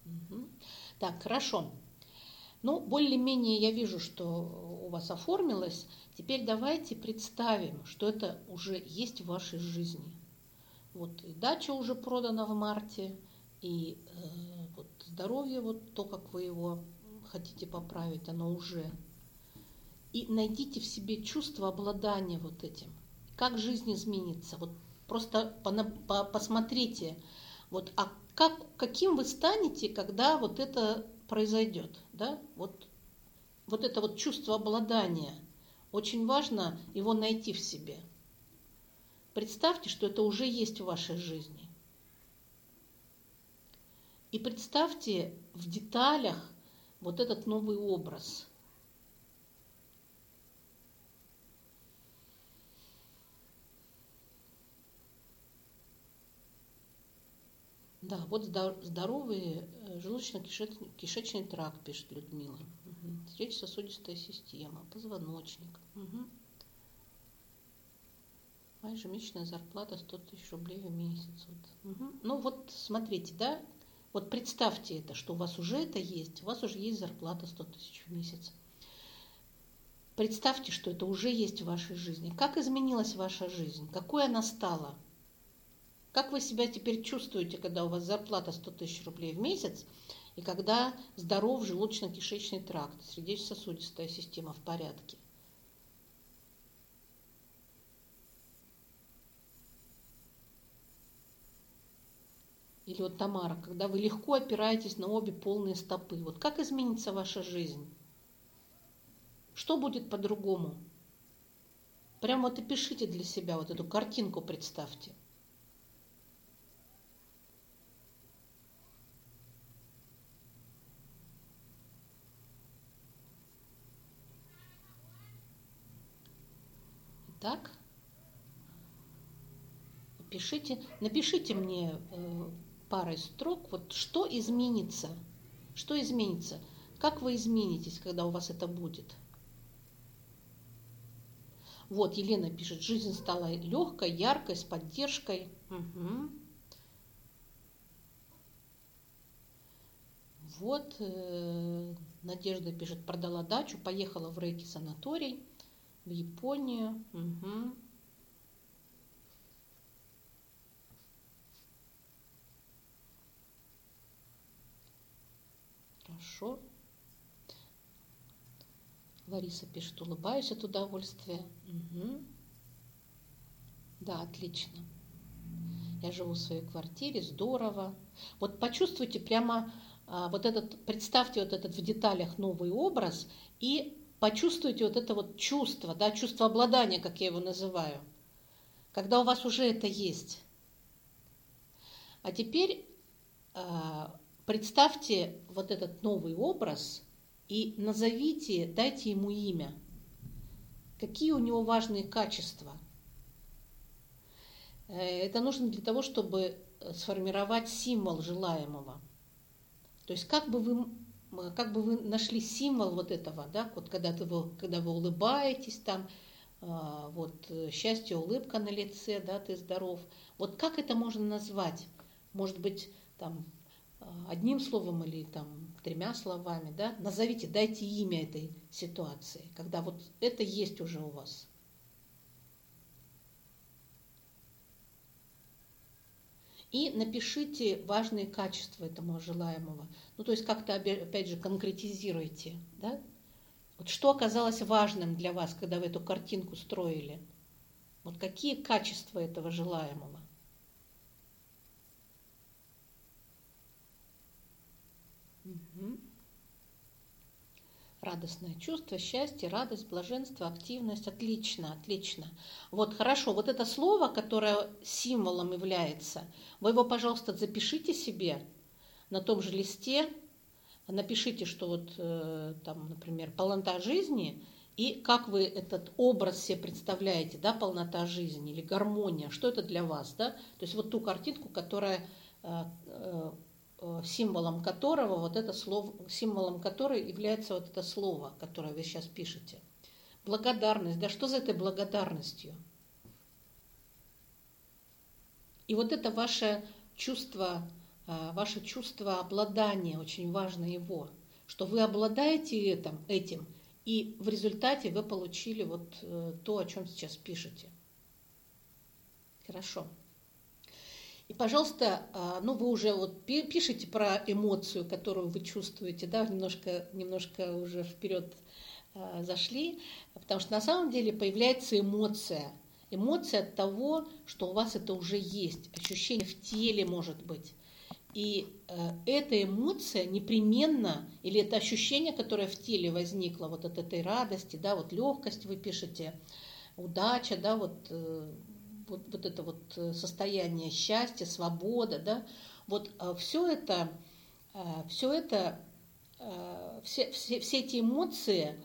Угу. Так, хорошо. Ну, более-менее я вижу, что у вас оформилось. Теперь давайте представим, что это уже есть в вашей жизни. Вот и дача уже продана в марте, и э, вот здоровье, вот то, как вы его хотите поправить, оно уже. И найдите в себе чувство обладания вот этим. Как жизнь изменится. Вот просто по, по, посмотрите, вот, а как, каким вы станете, когда вот это произойдет. Да? Вот, вот это вот чувство обладания. Очень важно его найти в себе. Представьте, что это уже есть в вашей жизни. И представьте в деталях вот этот новый образ. Да, вот здоровый э, желудочно-кишечный тракт, пишет Людмила. Угу. Сердечно-сосудистая система, позвоночник. Угу. Моя ежемесячная зарплата 100 тысяч рублей в месяц. Вот. Угу. Ну вот смотрите, да, Вот представьте это, что у вас уже это есть, у вас уже есть зарплата 100 тысяч в месяц. Представьте, что это уже есть в вашей жизни. Как изменилась ваша жизнь? Какой она стала? Как вы себя теперь чувствуете, когда у вас зарплата 100 тысяч рублей в месяц, и когда здоров желудочно-кишечный тракт, сердечно-сосудистая система в порядке? Или вот Тамара, когда вы легко опираетесь на обе полные стопы. Вот как изменится ваша жизнь? Что будет по-другому? Прямо вот и пишите для себя вот эту картинку, представьте. Итак, пишите, напишите мне э, парой строк, вот что изменится, что изменится, как вы изменитесь, когда у вас это будет. Вот, Елена пишет, жизнь стала легкой, яркой, с поддержкой. Угу. Вот, э, Надежда пишет, продала дачу, поехала в Рейки санаторий, в Японию. Угу. Хорошо. Лариса пишет, улыбаюсь от удовольствия. Угу. Да, отлично. Я живу в своей квартире, здорово. Вот почувствуйте прямо а, вот этот, представьте вот этот в деталях новый образ и почувствуйте вот это вот чувство, да, чувство обладания, как я его называю, когда у вас уже это есть. А теперь а, Представьте вот этот новый образ и назовите, дайте ему имя. Какие у него важные качества? Э, это нужно для того, чтобы сформировать символ желаемого. То есть как бы вы, как бы вы нашли символ вот этого, да, вот когда, вы, когда вы улыбаетесь там, а, вот счастье, улыбка на лице, да, ты здоров. Вот как это можно назвать? Может быть, там одним словом или там тремя словами, да, назовите, дайте имя этой ситуации, когда вот это есть уже у вас. И напишите важные качества этому желаемого. Ну, то есть как-то, опять же, конкретизируйте, да? Вот что оказалось важным для вас, когда вы эту картинку строили? Вот какие качества этого желаемого? Угу. Радостное чувство, счастье, радость, блаженство, активность. Отлично, отлично. Вот хорошо, вот это слово, которое символом является, вы его, пожалуйста, запишите себе на том же листе, напишите, что вот э, там, например, полнота жизни, и как вы этот образ себе представляете, да, полнота жизни или гармония, что это для вас, да, то есть вот ту картинку, которая э, э, символом которого вот это слово, символом которой является вот это слово, которое вы сейчас пишете. Благодарность. Да что за этой благодарностью? И вот это ваше чувство, э, ваше чувство обладания, очень важно его, что вы обладаете этим, этим и в результате вы получили вот э, то, о чем сейчас пишете. Хорошо. И, пожалуйста, а, ну вы уже вот пишите про эмоцию, которую вы чувствуете, да, немножко, немножко уже вперед а, зашли, потому что на самом деле появляется эмоция. Эмоция от того, что у вас это уже есть, ощущение в теле может быть. И э, эта эмоция непременно, или это ощущение, которое в теле возникло, вот от этой радости, да, вот легкость вы пишете, удача, да, вот э, вот, вот это вот э, состояние счастья, свобода, да, вот э, все это, э, все это, все, все, все эти эмоции,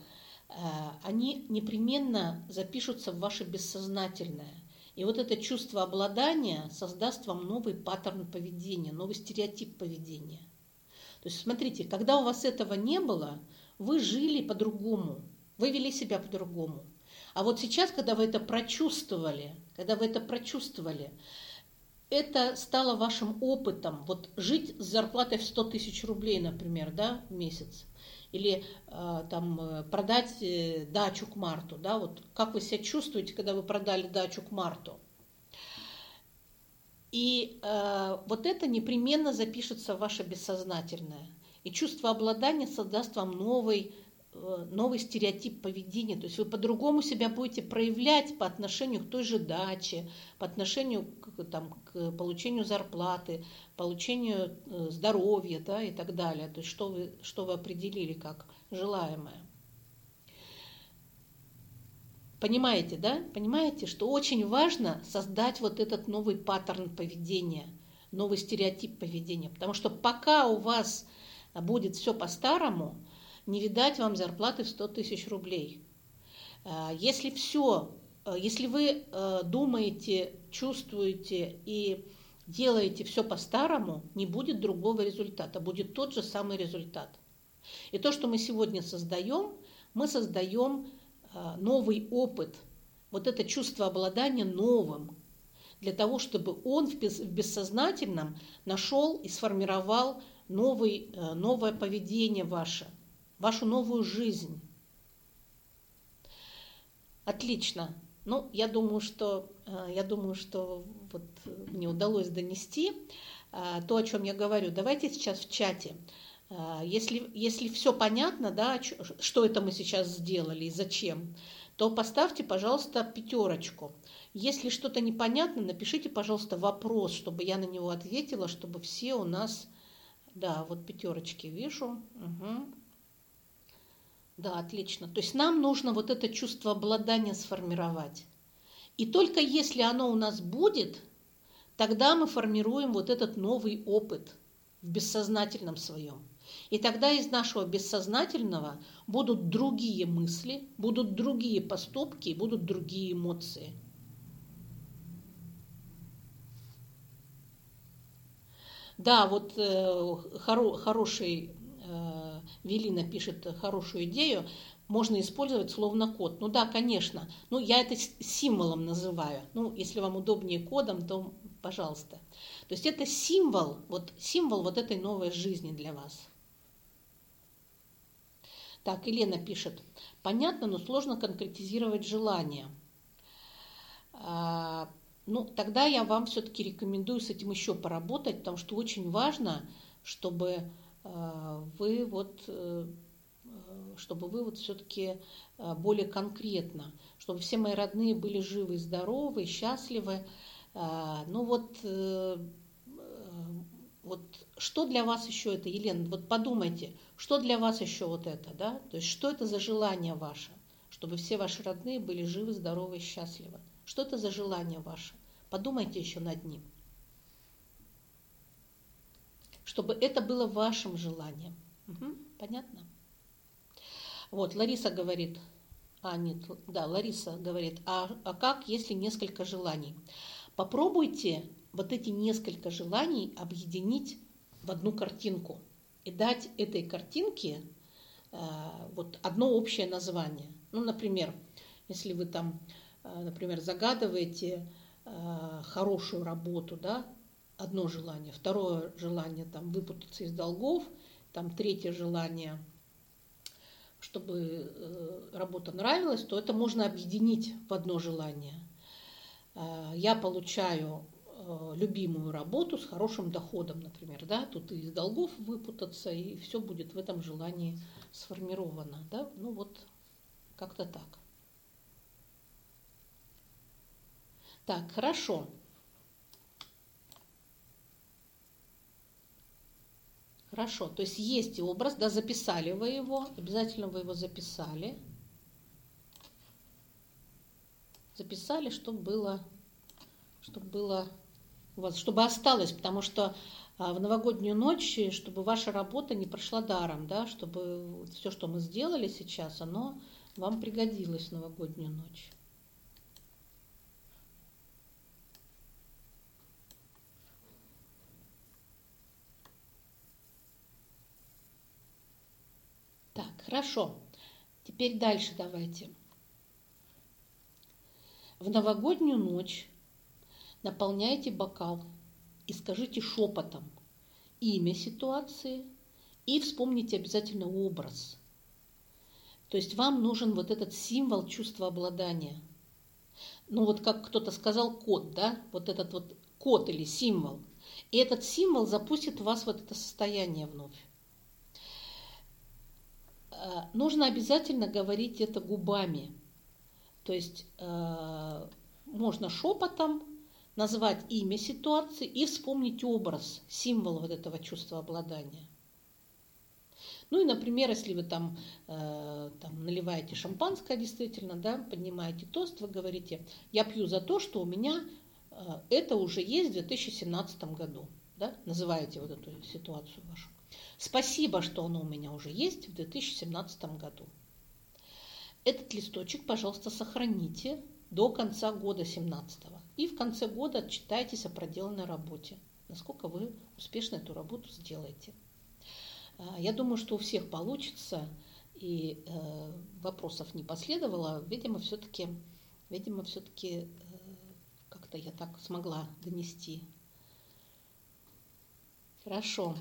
они непременно запишутся в ваше бессознательное. И вот это чувство обладания создаст вам новый паттерн поведения, новый стереотип поведения. То есть смотрите, когда у вас этого не было, вы жили по-другому, вы вели себя по-другому. А вот сейчас, когда вы это прочувствовали, когда вы это прочувствовали, это стало вашим опытом, вот жить с зарплатой в 100 тысяч рублей, например, да, в месяц, или э, там продать э, дачу к марту, да, вот как вы себя чувствуете, когда вы продали дачу к марту. И э, вот это непременно запишется в ваше бессознательное. И чувство обладания создаст вам новый новый стереотип поведения. То есть вы по-другому себя будете проявлять по отношению к той же даче, по отношению к, там, к получению зарплаты, получению э, здоровья да, и так далее. То есть что вы, что вы определили как желаемое. Понимаете, да? Понимаете, что очень важно создать вот этот новый паттерн поведения, новый стереотип поведения. Потому что пока у вас будет все по-старому, не видать вам зарплаты в 100 тысяч рублей. А, если все, а, если вы а, думаете, чувствуете и делаете все по-старому, не будет другого результата, будет тот же самый результат. И то, что мы сегодня создаем, мы создаем новый опыт, вот это чувство обладания новым, для того, чтобы он в бессознательном нашел и сформировал новый, новое поведение ваше – вашу новую жизнь. Отлично. Ну, я думаю, что, э, я думаю, что вот мне удалось донести э, то, о чем я говорю. Давайте сейчас в чате. Э, если, если все понятно, да, что это мы сейчас сделали и зачем, то поставьте, пожалуйста, пятерочку. Если что-то непонятно, напишите, пожалуйста, вопрос, чтобы я на него ответила, чтобы все у нас... Да, вот пятерочки вижу. Угу. Да, отлично. То есть нам нужно вот это чувство обладания сформировать. И только если оно у нас будет, тогда мы формируем вот этот новый опыт в бессознательном своем. И тогда из нашего бессознательного будут другие мысли, будут другие поступки, будут другие эмоции. Да, вот э, хоро, хороший э, Велина пишет хорошую идею, можно использовать словно код. Ну да, конечно. Ну, я это символом называю. Ну, если вам удобнее кодом, то пожалуйста. То есть это символ, вот символ вот этой новой жизни для вас. Так, Елена пишет. Понятно, но сложно конкретизировать желание. А, ну, тогда я вам все-таки рекомендую с этим еще поработать, потому что очень важно, чтобы вы вот, э, чтобы вы вот все-таки э, более конкретно, чтобы все мои родные были живы, здоровы, счастливы. Ну вот, вот что для вас еще это, Елена, вот подумайте, что для вас еще вот это, да? То есть что это за желание ваше, чтобы все ваши родные были живы, здоровы счастливы? Что это за желание ваше? Подумайте еще над ним чтобы это было вашим желанием. Угу, понятно? Вот, Лариса говорит, а нет, да, Лариса говорит, а, а как, если несколько желаний? Попробуйте вот эти несколько желаний объединить в одну картинку и дать этой картинке э, вот одно общее название. Ну, например, если вы там, э, например, загадываете э, хорошую работу, да, одно желание, второе желание там выпутаться из долгов, там третье желание, чтобы э, работа нравилась, то это можно объединить в одно желание. Э, я получаю э, любимую работу с хорошим доходом, например, да, тут и из долгов выпутаться, и все будет в этом желании сформировано, да, ну вот как-то так. Так, хорошо. Хорошо, то есть есть образ, да, записали вы его, обязательно вы его записали. Записали, чтобы было, чтобы было у вас, чтобы осталось, потому что а, в новогоднюю ночь, чтобы ваша работа не прошла даром, да, чтобы все, что мы сделали сейчас, оно вам пригодилось в новогоднюю ночь. Хорошо. Теперь дальше давайте. В новогоднюю ночь наполняйте бокал и скажите шепотом имя ситуации и вспомните обязательно образ. То есть вам нужен вот этот символ чувства обладания. Ну вот как кто-то сказал код, да, вот этот вот код или символ. И этот символ запустит вас в это состояние вновь. Э, нужно обязательно говорить это губами. То есть э, можно шепотом назвать имя ситуации и вспомнить образ, символ вот этого чувства обладания. Ну и, например, если вы там, э, там наливаете шампанское действительно, да, поднимаете тост, вы говорите, я пью за то, что у меня э, это уже есть в 2017 году. Да, называете вот эту ситуацию вашу. Спасибо, что оно у меня уже есть в 2017 году. Этот листочек, пожалуйста, сохраните до конца года 17 И в конце года отчитайтесь о проделанной работе, насколько вы успешно эту работу сделаете. А, я думаю, что у всех получится, и э, вопросов не последовало. Видимо, все-таки, видимо, все-таки э, как-то я так смогла донести. Хорошо.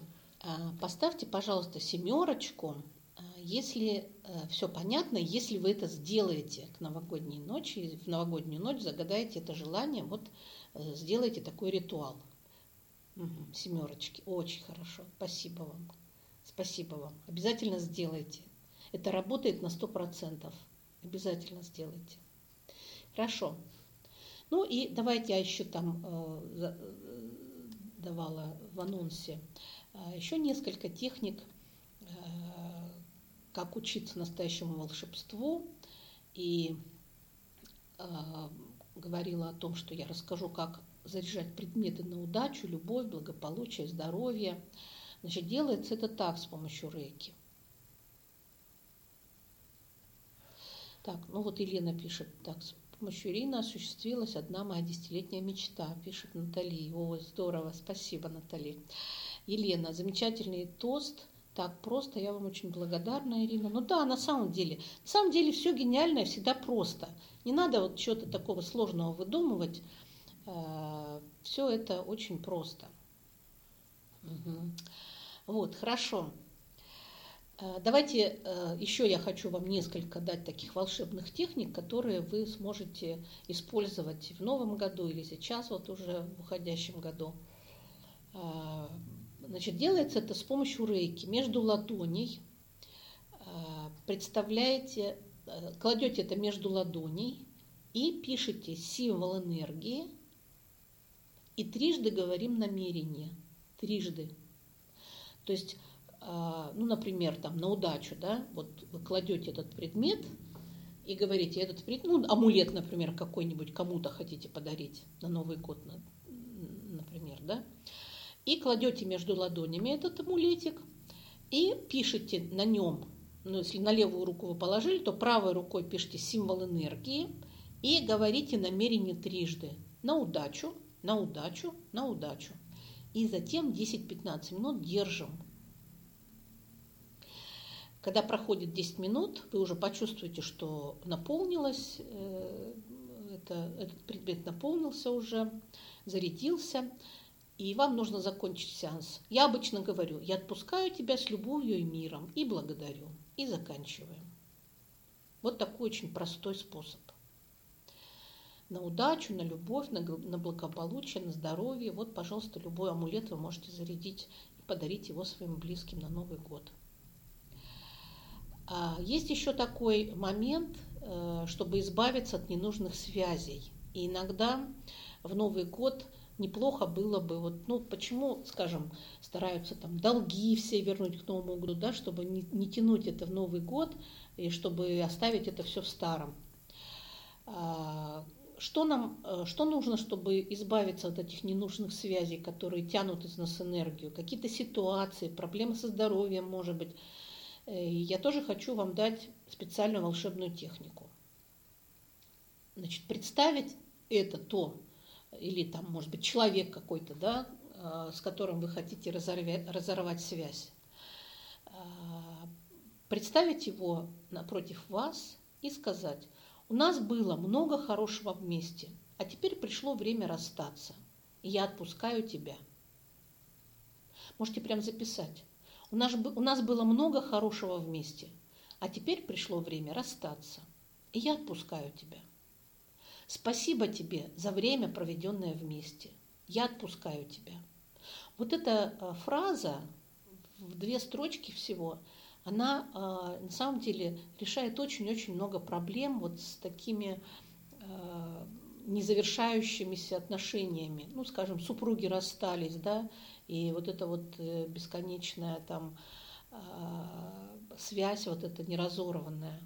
А, поставьте, пожалуйста, семерочку, а, если э, все понятно, если вы это сделаете к новогодней ночи, в новогоднюю ночь загадаете это желание, вот э, сделайте такой ритуал. Семерочки. Очень хорошо. Спасибо вам. Спасибо вам. Обязательно сделайте. Это работает на сто процентов. Обязательно сделайте. Хорошо. Ну и давайте я еще там э, давала в анонсе еще несколько техник, э, как учиться настоящему волшебству. И э, говорила о том, что я расскажу, как заряжать предметы на удачу, любовь, благополучие, здоровье. Значит, делается это так с помощью рейки. Так, ну вот Елена пишет, так, Ирины осуществилась одна моя десятилетняя мечта, пишет Натали. О, здорово, спасибо, Натали. Елена, замечательный тост. Так просто, я вам очень благодарна, Ирина. Ну да, на самом деле, на самом деле все гениальное всегда просто. Не надо вот чего-то такого сложного выдумывать. Э, все это очень просто. Угу. Вот, хорошо. Э, давайте э, еще я хочу вам несколько дать таких волшебных техник, которые вы сможете использовать в новом году или сейчас, вот уже в уходящем году. Значит, делается это с помощью рейки между ладоней. Представляете, э, кладете это между ладоней и пишите символ энергии и трижды говорим намерение. Трижды. То есть, ну, например, там на удачу, да, вот вы кладете этот предмет и говорите, этот предмет, ну, амулет, например, какой-нибудь кому-то хотите подарить на Новый год, например, да, и кладете между ладонями этот амулетик и пишете на нем, ну, если на левую руку вы положили, то правой рукой пишите символ энергии и говорите намерение трижды. На удачу, на удачу, на удачу. И затем 10-15 минут держим. Когда проходит 10 минут, вы уже почувствуете, что наполнилось, э, это, этот предмет наполнился уже, зарядился и вам нужно закончить сеанс. Я обычно говорю, я отпускаю тебя с любовью и миром, и благодарю, и заканчиваем. Вот такой очень простой способ. На удачу, на любовь, на, на благополучие, на здоровье. Вот, пожалуйста, любой амулет вы можете зарядить и подарить его своим близким на Новый год. А есть еще такой момент, э, чтобы избавиться от ненужных связей. И иногда в Новый год – неплохо было бы, вот, ну, почему, скажем, стараются там долги все вернуть к Новому году, да, чтобы не, не тянуть это в Новый год и чтобы оставить это все в старом. А, что нам, э, что нужно, чтобы избавиться от этих ненужных связей, которые тянут из нас энергию? Какие-то ситуации, проблемы со здоровьем, может быть. Э, я тоже хочу вам дать специальную волшебную технику. Значит, представить это то, или там, может быть, человек какой-то, да, а, с которым вы хотите разорвать, разорвать связь. А, представить его напротив вас и сказать, у нас было много хорошего вместе, а теперь пришло время расстаться, я отпускаю тебя. Можете прям записать. У нас, у нас было много хорошего вместе, а теперь пришло время расстаться. И я отпускаю тебя. Спасибо тебе за время, проведенное вместе. Я отпускаю тебя. Вот эта э, фраза в две строчки всего, она э, на самом деле решает очень-очень много проблем вот с такими э, незавершающимися отношениями. Ну, скажем, супруги расстались, да, и вот эта вот бесконечная там связь, вот эта неразорванная,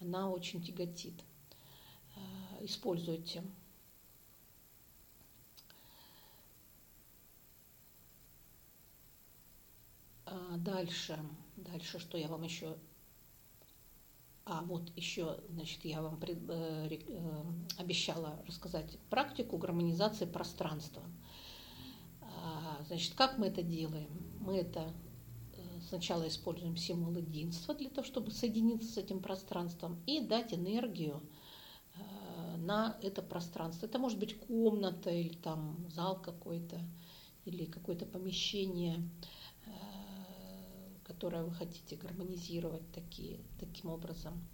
она очень тяготит. Используйте. А, дальше, дальше, что я вам еще... А, вот еще, значит, я вам пред, э, э, обещала рассказать практику гармонизации пространства. Значит, как мы это делаем? Мы это э, сначала используем символ единства для того, чтобы соединиться с этим пространством и дать энергию э, на это пространство. Это может быть комната или там зал какой-то, или какое-то помещение которое вы хотите гармонизировать такие, таким образом.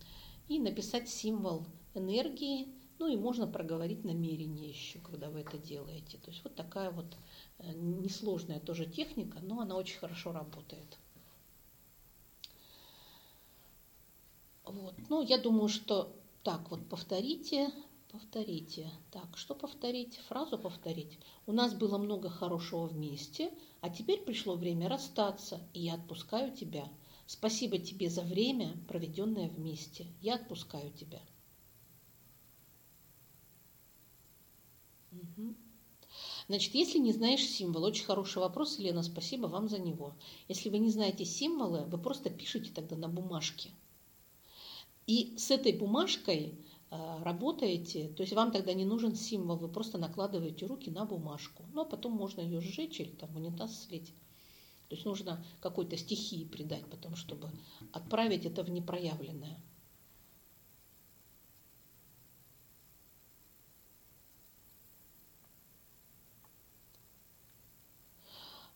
И написать символ энергии, ну и можно проговорить намерение еще, когда вы это делаете. То есть вот такая вот э, несложная тоже техника, но она очень хорошо работает. Вот. Ну, я думаю, что так вот повторите, повторите. Так, что повторить? Фразу повторить. У нас было много хорошего вместе, а теперь пришло время расстаться, и я отпускаю тебя. Спасибо тебе за время, проведенное вместе. Я отпускаю тебя. Угу. Значит, если не знаешь символ, очень хороший вопрос, Лена, спасибо вам за него. Если вы не знаете символы, вы просто пишите тогда на бумажке. И с этой бумажкой Э, работаете, то есть вам тогда не нужен символ, вы просто накладываете руки на бумажку. Ну, а потом можно ее сжечь или там унитаз слить. То есть нужно какой-то стихии придать потом, чтобы отправить это в непроявленное.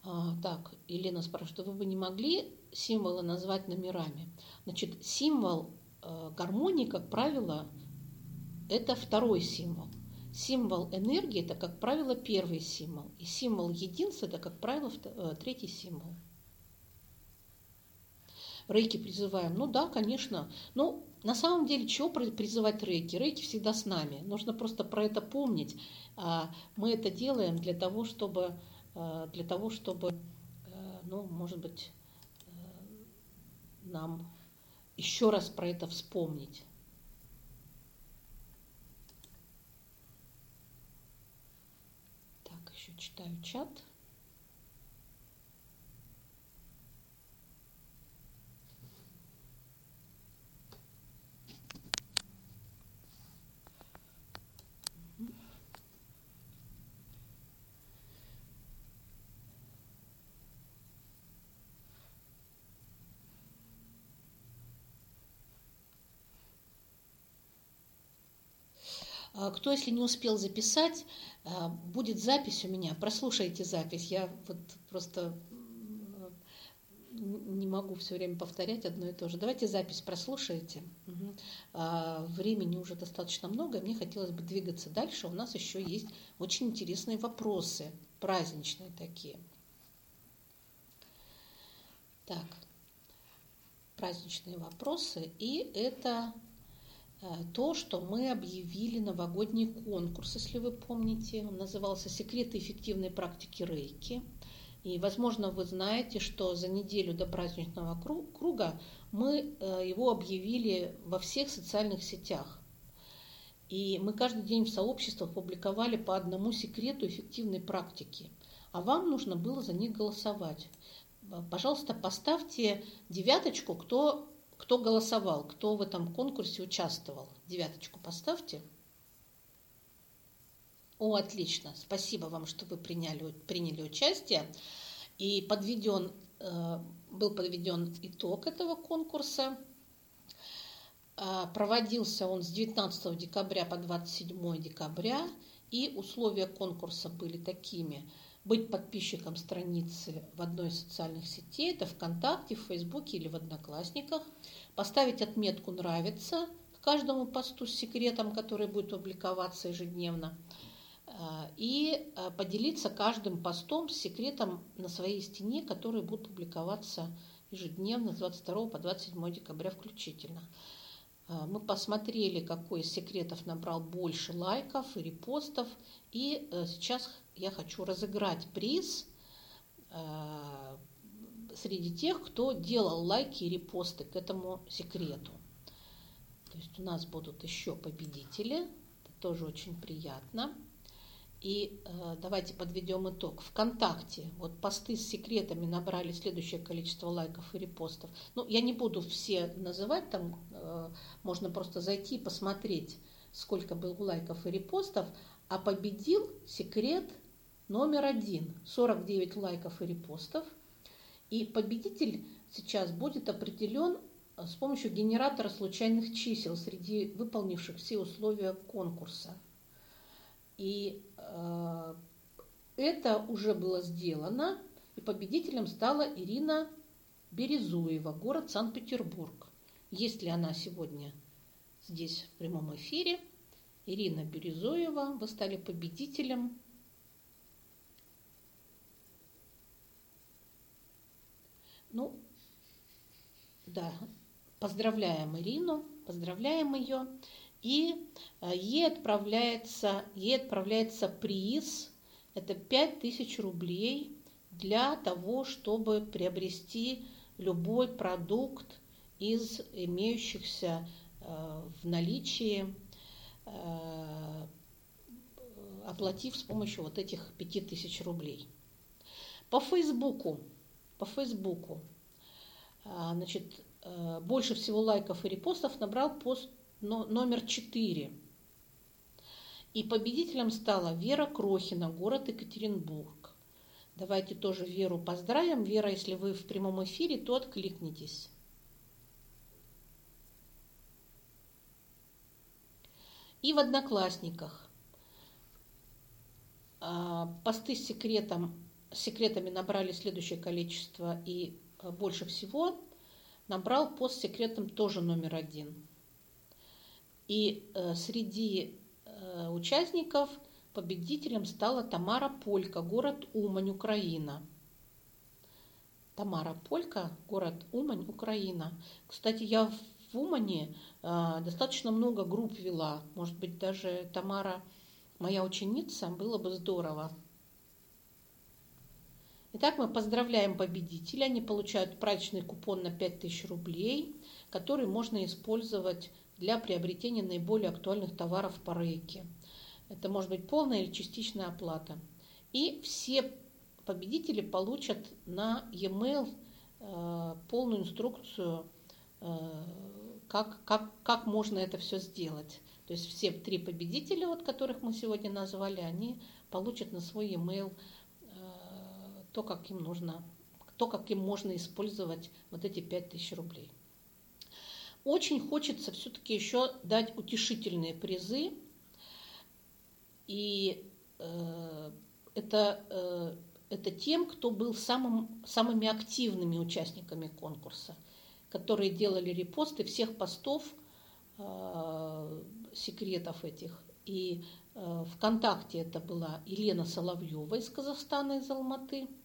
А, так, Елена спрашивает, вы бы не могли символы назвать номерами? Значит, символ э, гармонии, как правило, это второй символ. Символ энергии – это, как правило, первый символ. И символ единства – это, как правило, э, третий символ. Рейки призываем. Ну да, конечно. Но на самом деле, чего призывать рейки? Рейки всегда с нами. Нужно просто про это помнить. А мы это делаем для того, чтобы, для того, чтобы э, ну, может быть, нам еще раз про это вспомнить. читаю чат. Кто, если не успел записать, а, будет запись у меня. Прослушайте запись. Я вот просто не могу все время повторять одно и то же. Давайте запись прослушайте. Угу. времени уже достаточно много, мне хотелось бы двигаться дальше. У нас еще есть очень интересные вопросы, праздничные такие. Так, праздничные вопросы. И это то, что мы объявили новогодний конкурс, если вы помните. Он назывался «Секреты эффективной практики рейки». И, возможно, вы знаете, что за неделю до праздничного круга мы э, его объявили во всех социальных сетях. И мы каждый день в сообществах публиковали по одному секрету эффективной практики. А вам нужно было за них голосовать. Пожалуйста, поставьте девяточку, кто кто голосовал, кто в этом конкурсе участвовал? Девяточку поставьте. О, отлично. Спасибо вам, что вы приняли, приняли участие. И подведен, э, был подведен итог этого конкурса. Э, проводился он с 19 декабря по 27 декабря. И условия конкурса были такими. Быть подписчиком страницы в одной из социальных сетей, это ВКонтакте, в Фейсбуке или в Одноклассниках, поставить отметку «Нравится» к каждому посту с секретом, который будет публиковаться ежедневно, э, и э, поделиться каждым постом с секретом на своей стене, который будет публиковаться ежедневно с 22 по 27 декабря включительно. Э, мы посмотрели, какой из секретов набрал больше лайков и репостов, и сейчас я хочу разыграть приз э, среди тех, кто делал лайки и репосты к этому секрету. То есть у нас будут еще победители, это тоже очень приятно. И э, давайте подведем итог. Вконтакте вот посты с секретами набрали следующее количество лайков и репостов. Ну, я не буду все называть, там э, можно просто зайти и посмотреть, сколько было лайков и репостов. А победил секрет Номер один. 49 лайков и репостов. И победитель сейчас будет определен э, с помощью генератора случайных чисел среди выполнивших все условия конкурса. И э, это уже было сделано, и победителем стала Ирина Березуева, город Санкт-Петербург. Есть ли она сегодня здесь в прямом эфире? Ирина Березуева, вы стали победителем Ну, да, поздравляем Ирину, поздравляем ее. И э, ей отправляется, ей отправляется приз, это 5000 рублей для того, чтобы приобрести любой продукт из имеющихся э, в наличии, э, оплатив с помощью вот этих 5000 рублей. По Фейсбуку по Фейсбуку. А, значит, э, больше всего лайков и репостов набрал пост номер 4. И победителем стала Вера Крохина, город Екатеринбург. Давайте тоже Веру поздравим. Вера, если вы в прямом эфире, то откликнитесь. И в Одноклассниках а, посты с секретом секретами набрали следующее количество и э, больше всего набрал пост с секретом тоже номер один. И э, среди э, участников победителем стала Тамара Полька, город Умань, Украина. Тамара Полька, город Умань, Украина. Кстати, я в Умане э, достаточно много групп вела. Может быть, даже Тамара моя ученица, было бы здорово. Итак, мы поздравляем победителя. Они получают праздничный купон на 5000 рублей, который можно использовать для приобретения наиболее актуальных товаров по рейке. Это может быть полная или частичная оплата. И все победители получат на e-mail э, полную инструкцию, э, как, как, как можно это все сделать. То есть все три победителя, вот, которых мы сегодня назвали, они получат на свой e-mail то, как им нужно, то, как им можно использовать вот эти 5000 рублей. Очень хочется все-таки еще дать утешительные призы. И э, это, э, это тем, кто был самым, самыми активными участниками конкурса, которые делали репосты всех постов э, секретов этих. И э, ВКонтакте это была Елена Соловьева из Казахстана, из Алматы –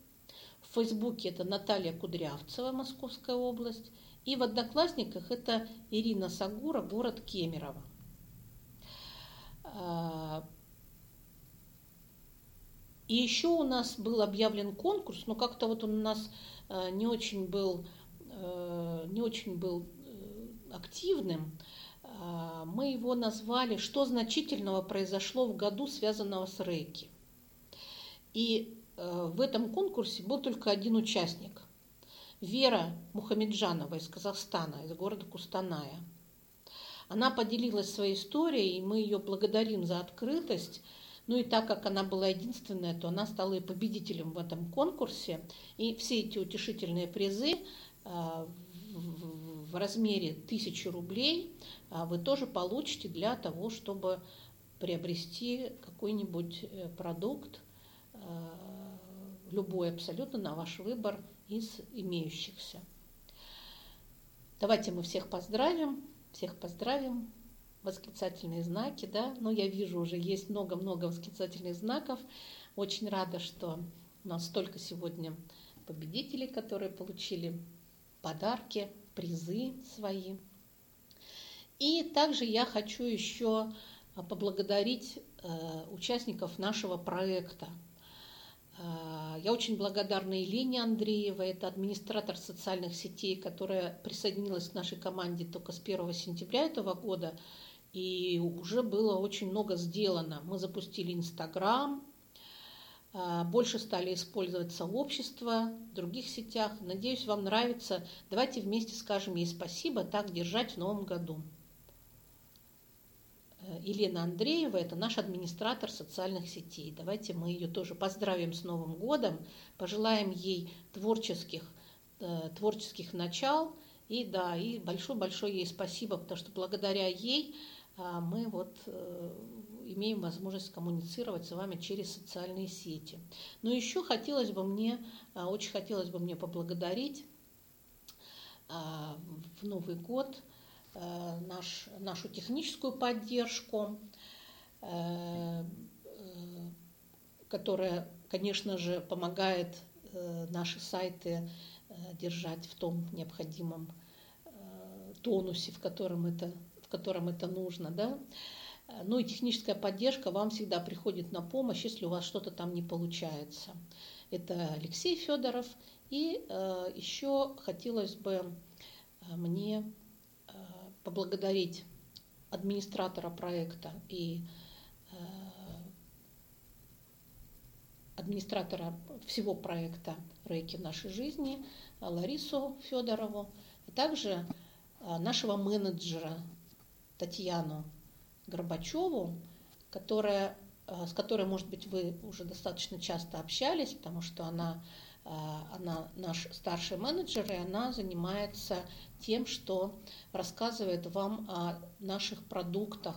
в Фейсбуке это Наталья Кудрявцева, Московская область. И в Одноклассниках это Ирина Сагура, город Кемерово. А, и еще у нас был объявлен конкурс, но как-то вот он у нас а, не очень был, а, не очень был э, активным. Мы его назвали «Что значительного произошло в году, связанного с рейки?». И Э, в этом конкурсе был только один участник. Вера Мухамеджанова из Казахстана, из города Кустаная. Она поделилась своей историей, и мы ее благодарим за открытость. Ну и так как она была единственная, то она стала и победителем в этом конкурсе. И все эти утешительные призы э, в размере тысячи рублей э, вы тоже получите для того, чтобы приобрести какой-нибудь продукт любой абсолютно на ваш выбор из имеющихся. Давайте мы всех поздравим, всех поздравим. Восклицательные знаки, да, но я вижу уже есть много-много восклицательных знаков. Очень рада, что у нас столько сегодня победителей, которые получили подарки, призы свои. И также я хочу еще поблагодарить э, участников нашего проекта. Э, я очень благодарна Елене Андреевой, это администратор социальных сетей, которая присоединилась к нашей команде только с 1 сентября этого года. И уже было очень много сделано. Мы запустили Инстаграм, э, больше стали использовать сообщества в других сетях. Надеюсь, вам нравится. Давайте вместе скажем ей спасибо, так держать в новом году. Э, Елена Андреева, это наш администратор социальных сетей. Давайте мы ее тоже поздравим с Новым годом, пожелаем ей творческих, э, творческих начал. И да, и большое-большое ей спасибо, потому что благодаря ей э, мы вот имеем возможность коммуницировать с вами через социальные сети. Но еще хотелось бы мне, очень хотелось бы мне поблагодарить в Новый год наш, нашу техническую поддержку, э, э, которая, конечно же, помогает наши сайты держать в том необходимом тонусе, в котором это, в котором это нужно. Да? Ну и техническая поддержка вам всегда приходит на помощь, если у вас что-то там не получается. Это Алексей Федоров. И еще хотелось бы мне поблагодарить администратора проекта и э, администратора всего проекта «Рейки в нашей жизни» Ларису Федорову, а также э, нашего менеджера Татьяну Горбачеву, которая, э, с которой, может быть, вы уже достаточно часто общались, потому что она она наш старший менеджер, и она занимается тем, что рассказывает вам о наших продуктах,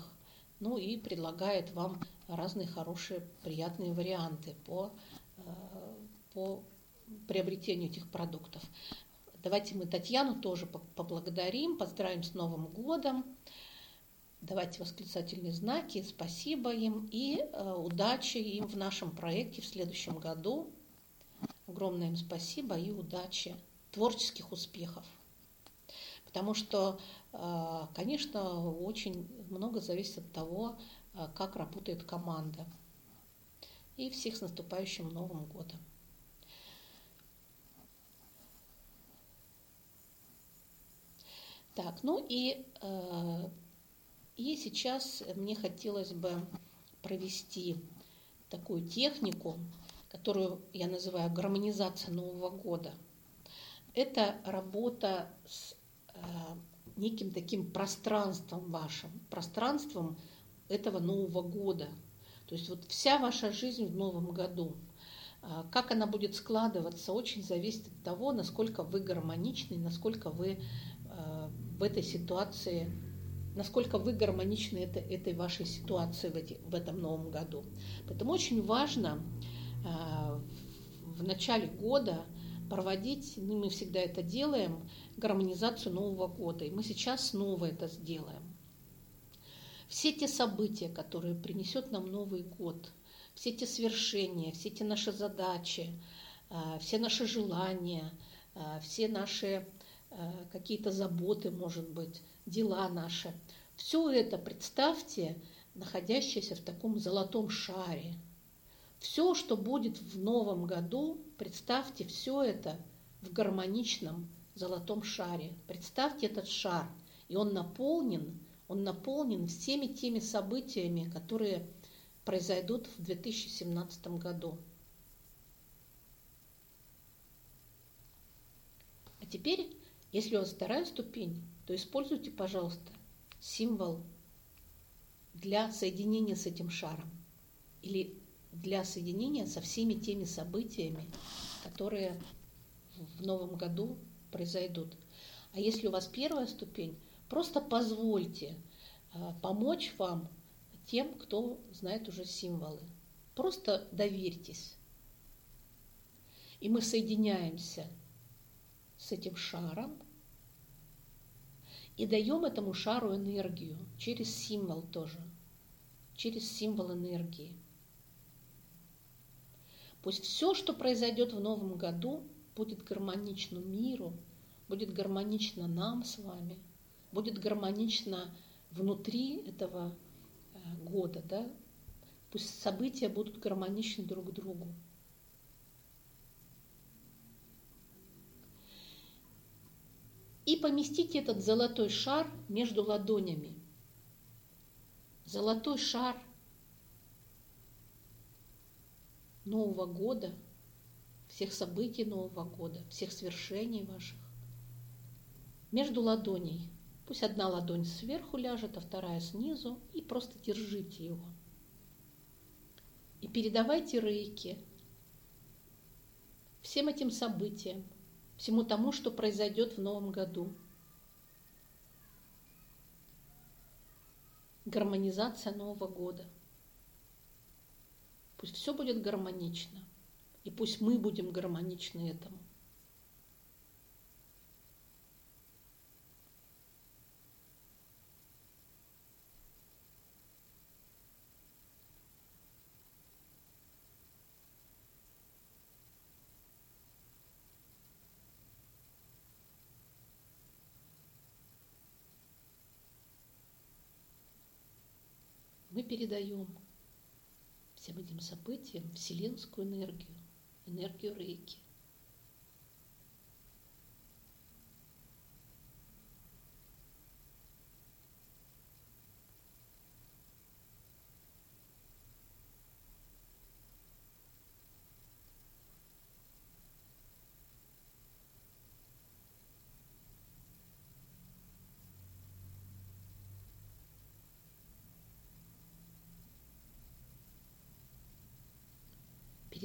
ну и предлагает вам разные хорошие, приятные варианты по, а, по приобретению этих продуктов. Давайте мы Татьяну тоже поблагодарим, поздравим с Новым годом. Давайте восклицательные знаки, спасибо им и а, удачи им в нашем проекте в следующем году. Огромное им спасибо и удачи, творческих успехов. Потому что, э, конечно, очень много зависит от того, э, как работает команда. И всех с наступающим Новым годом. Так, ну и, э, и сейчас мне хотелось бы провести такую технику, которую я называю гармонизация Нового года, это работа с э, неким таким пространством вашим, пространством этого Нового года. То есть вот вся ваша жизнь в Новом году, э, как она будет складываться, очень зависит от того, насколько вы гармоничны, насколько вы э, в этой ситуации, насколько вы гармоничны это, этой вашей ситуации в, этом новом году. Поэтому очень важно в начале года проводить, ну, мы всегда это делаем, гармонизацию Нового года. И мы сейчас снова это сделаем. Все те события, которые принесет нам Новый год, все те свершения, все те наши задачи, э, все наши желания, э, все наши какие-то заботы, может быть, дела наши. Все это представьте, находящееся в таком золотом шаре – все, что будет в новом году, представьте все это в гармоничном золотом шаре. Представьте этот шар, и он наполнен, он наполнен всеми теми событиями, которые произойдут в 2017 году. А теперь, если у вас вторая ступень, то используйте, пожалуйста, символ для соединения с этим шаром или для соединения со всеми теми событиями, которые в новом году произойдут. А если у вас первая ступень, просто позвольте а, помочь вам тем, кто знает уже символы. Просто доверьтесь. И мы соединяемся с этим шаром и даем этому шару энергию через символ тоже, через символ энергии. Пусть все, что произойдет в новом году, будет гармонично миру, будет гармонично нам с вами, будет гармонично внутри этого э, года, да? Пусть события будут гармоничны друг другу. И поместите этот золотой шар между ладонями. Золотой шар Нового года, всех событий Нового года, всех свершений ваших между ладоней. Пусть одна ладонь сверху ляжет, а вторая снизу, и просто держите его. И передавайте рейки всем этим событиям, всему тому, что произойдет в новом году. Гармонизация Нового года. Пусть все будет гармонично, и пусть мы будем гармоничны этому. мы передаем всем этим событиям вселенскую энергию, энергию рейки.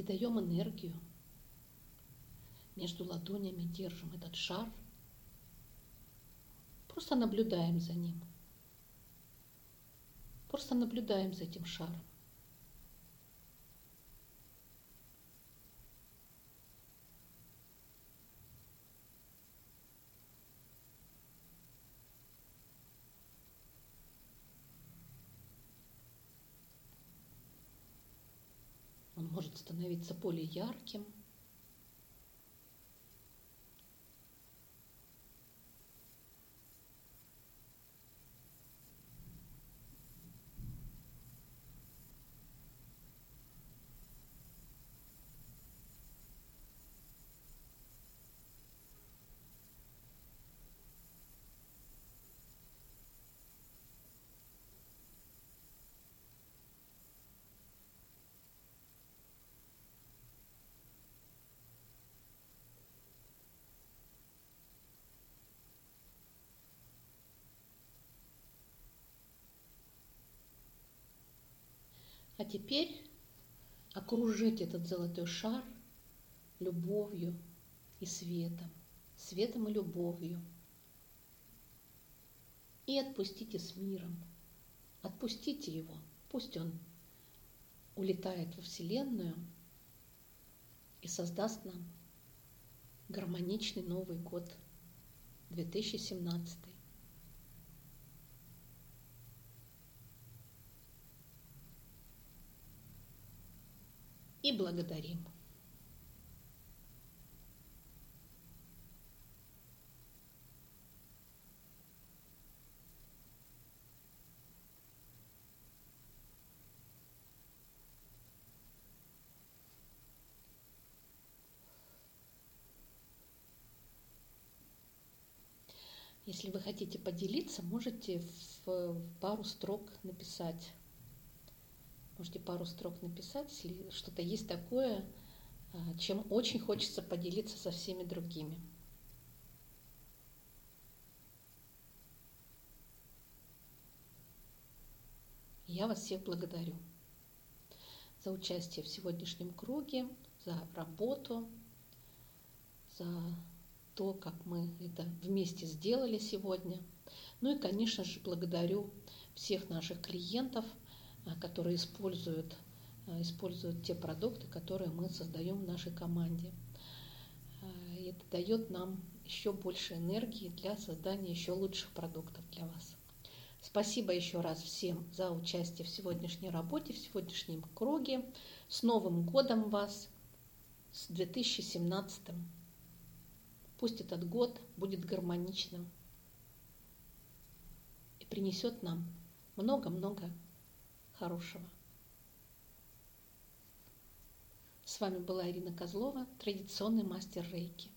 Передаем энергию. Между ладонями держим этот шар. Просто наблюдаем за ним. Просто наблюдаем за этим шаром. Он может становиться более ярким. А теперь окружить этот золотой шар любовью и светом, светом и любовью. И отпустите с миром. Отпустите его. Пусть он улетает во Вселенную и создаст нам гармоничный Новый год 2017. И благодарим. Если вы хотите поделиться, можете в пару строк написать Можете пару строк написать, если что-то есть такое, а, чем очень хочется поделиться со всеми другими. Я вас всех благодарю за участие в сегодняшнем круге, за работу, за то, как мы это вместе сделали сегодня. Ну и, конечно же, благодарю всех наших клиентов – которые используют, а, используют те продукты, которые мы создаем в нашей команде. это дает нам еще больше энергии для создания еще лучших продуктов для вас. Спасибо еще раз всем за участие в сегодняшней работе, в сегодняшнем круге. С Новым годом вас, с 2017. Пусть этот год будет гармоничным и принесет нам много-много хорошего. С вами была Ирина Козлова, традиционный мастер рейки.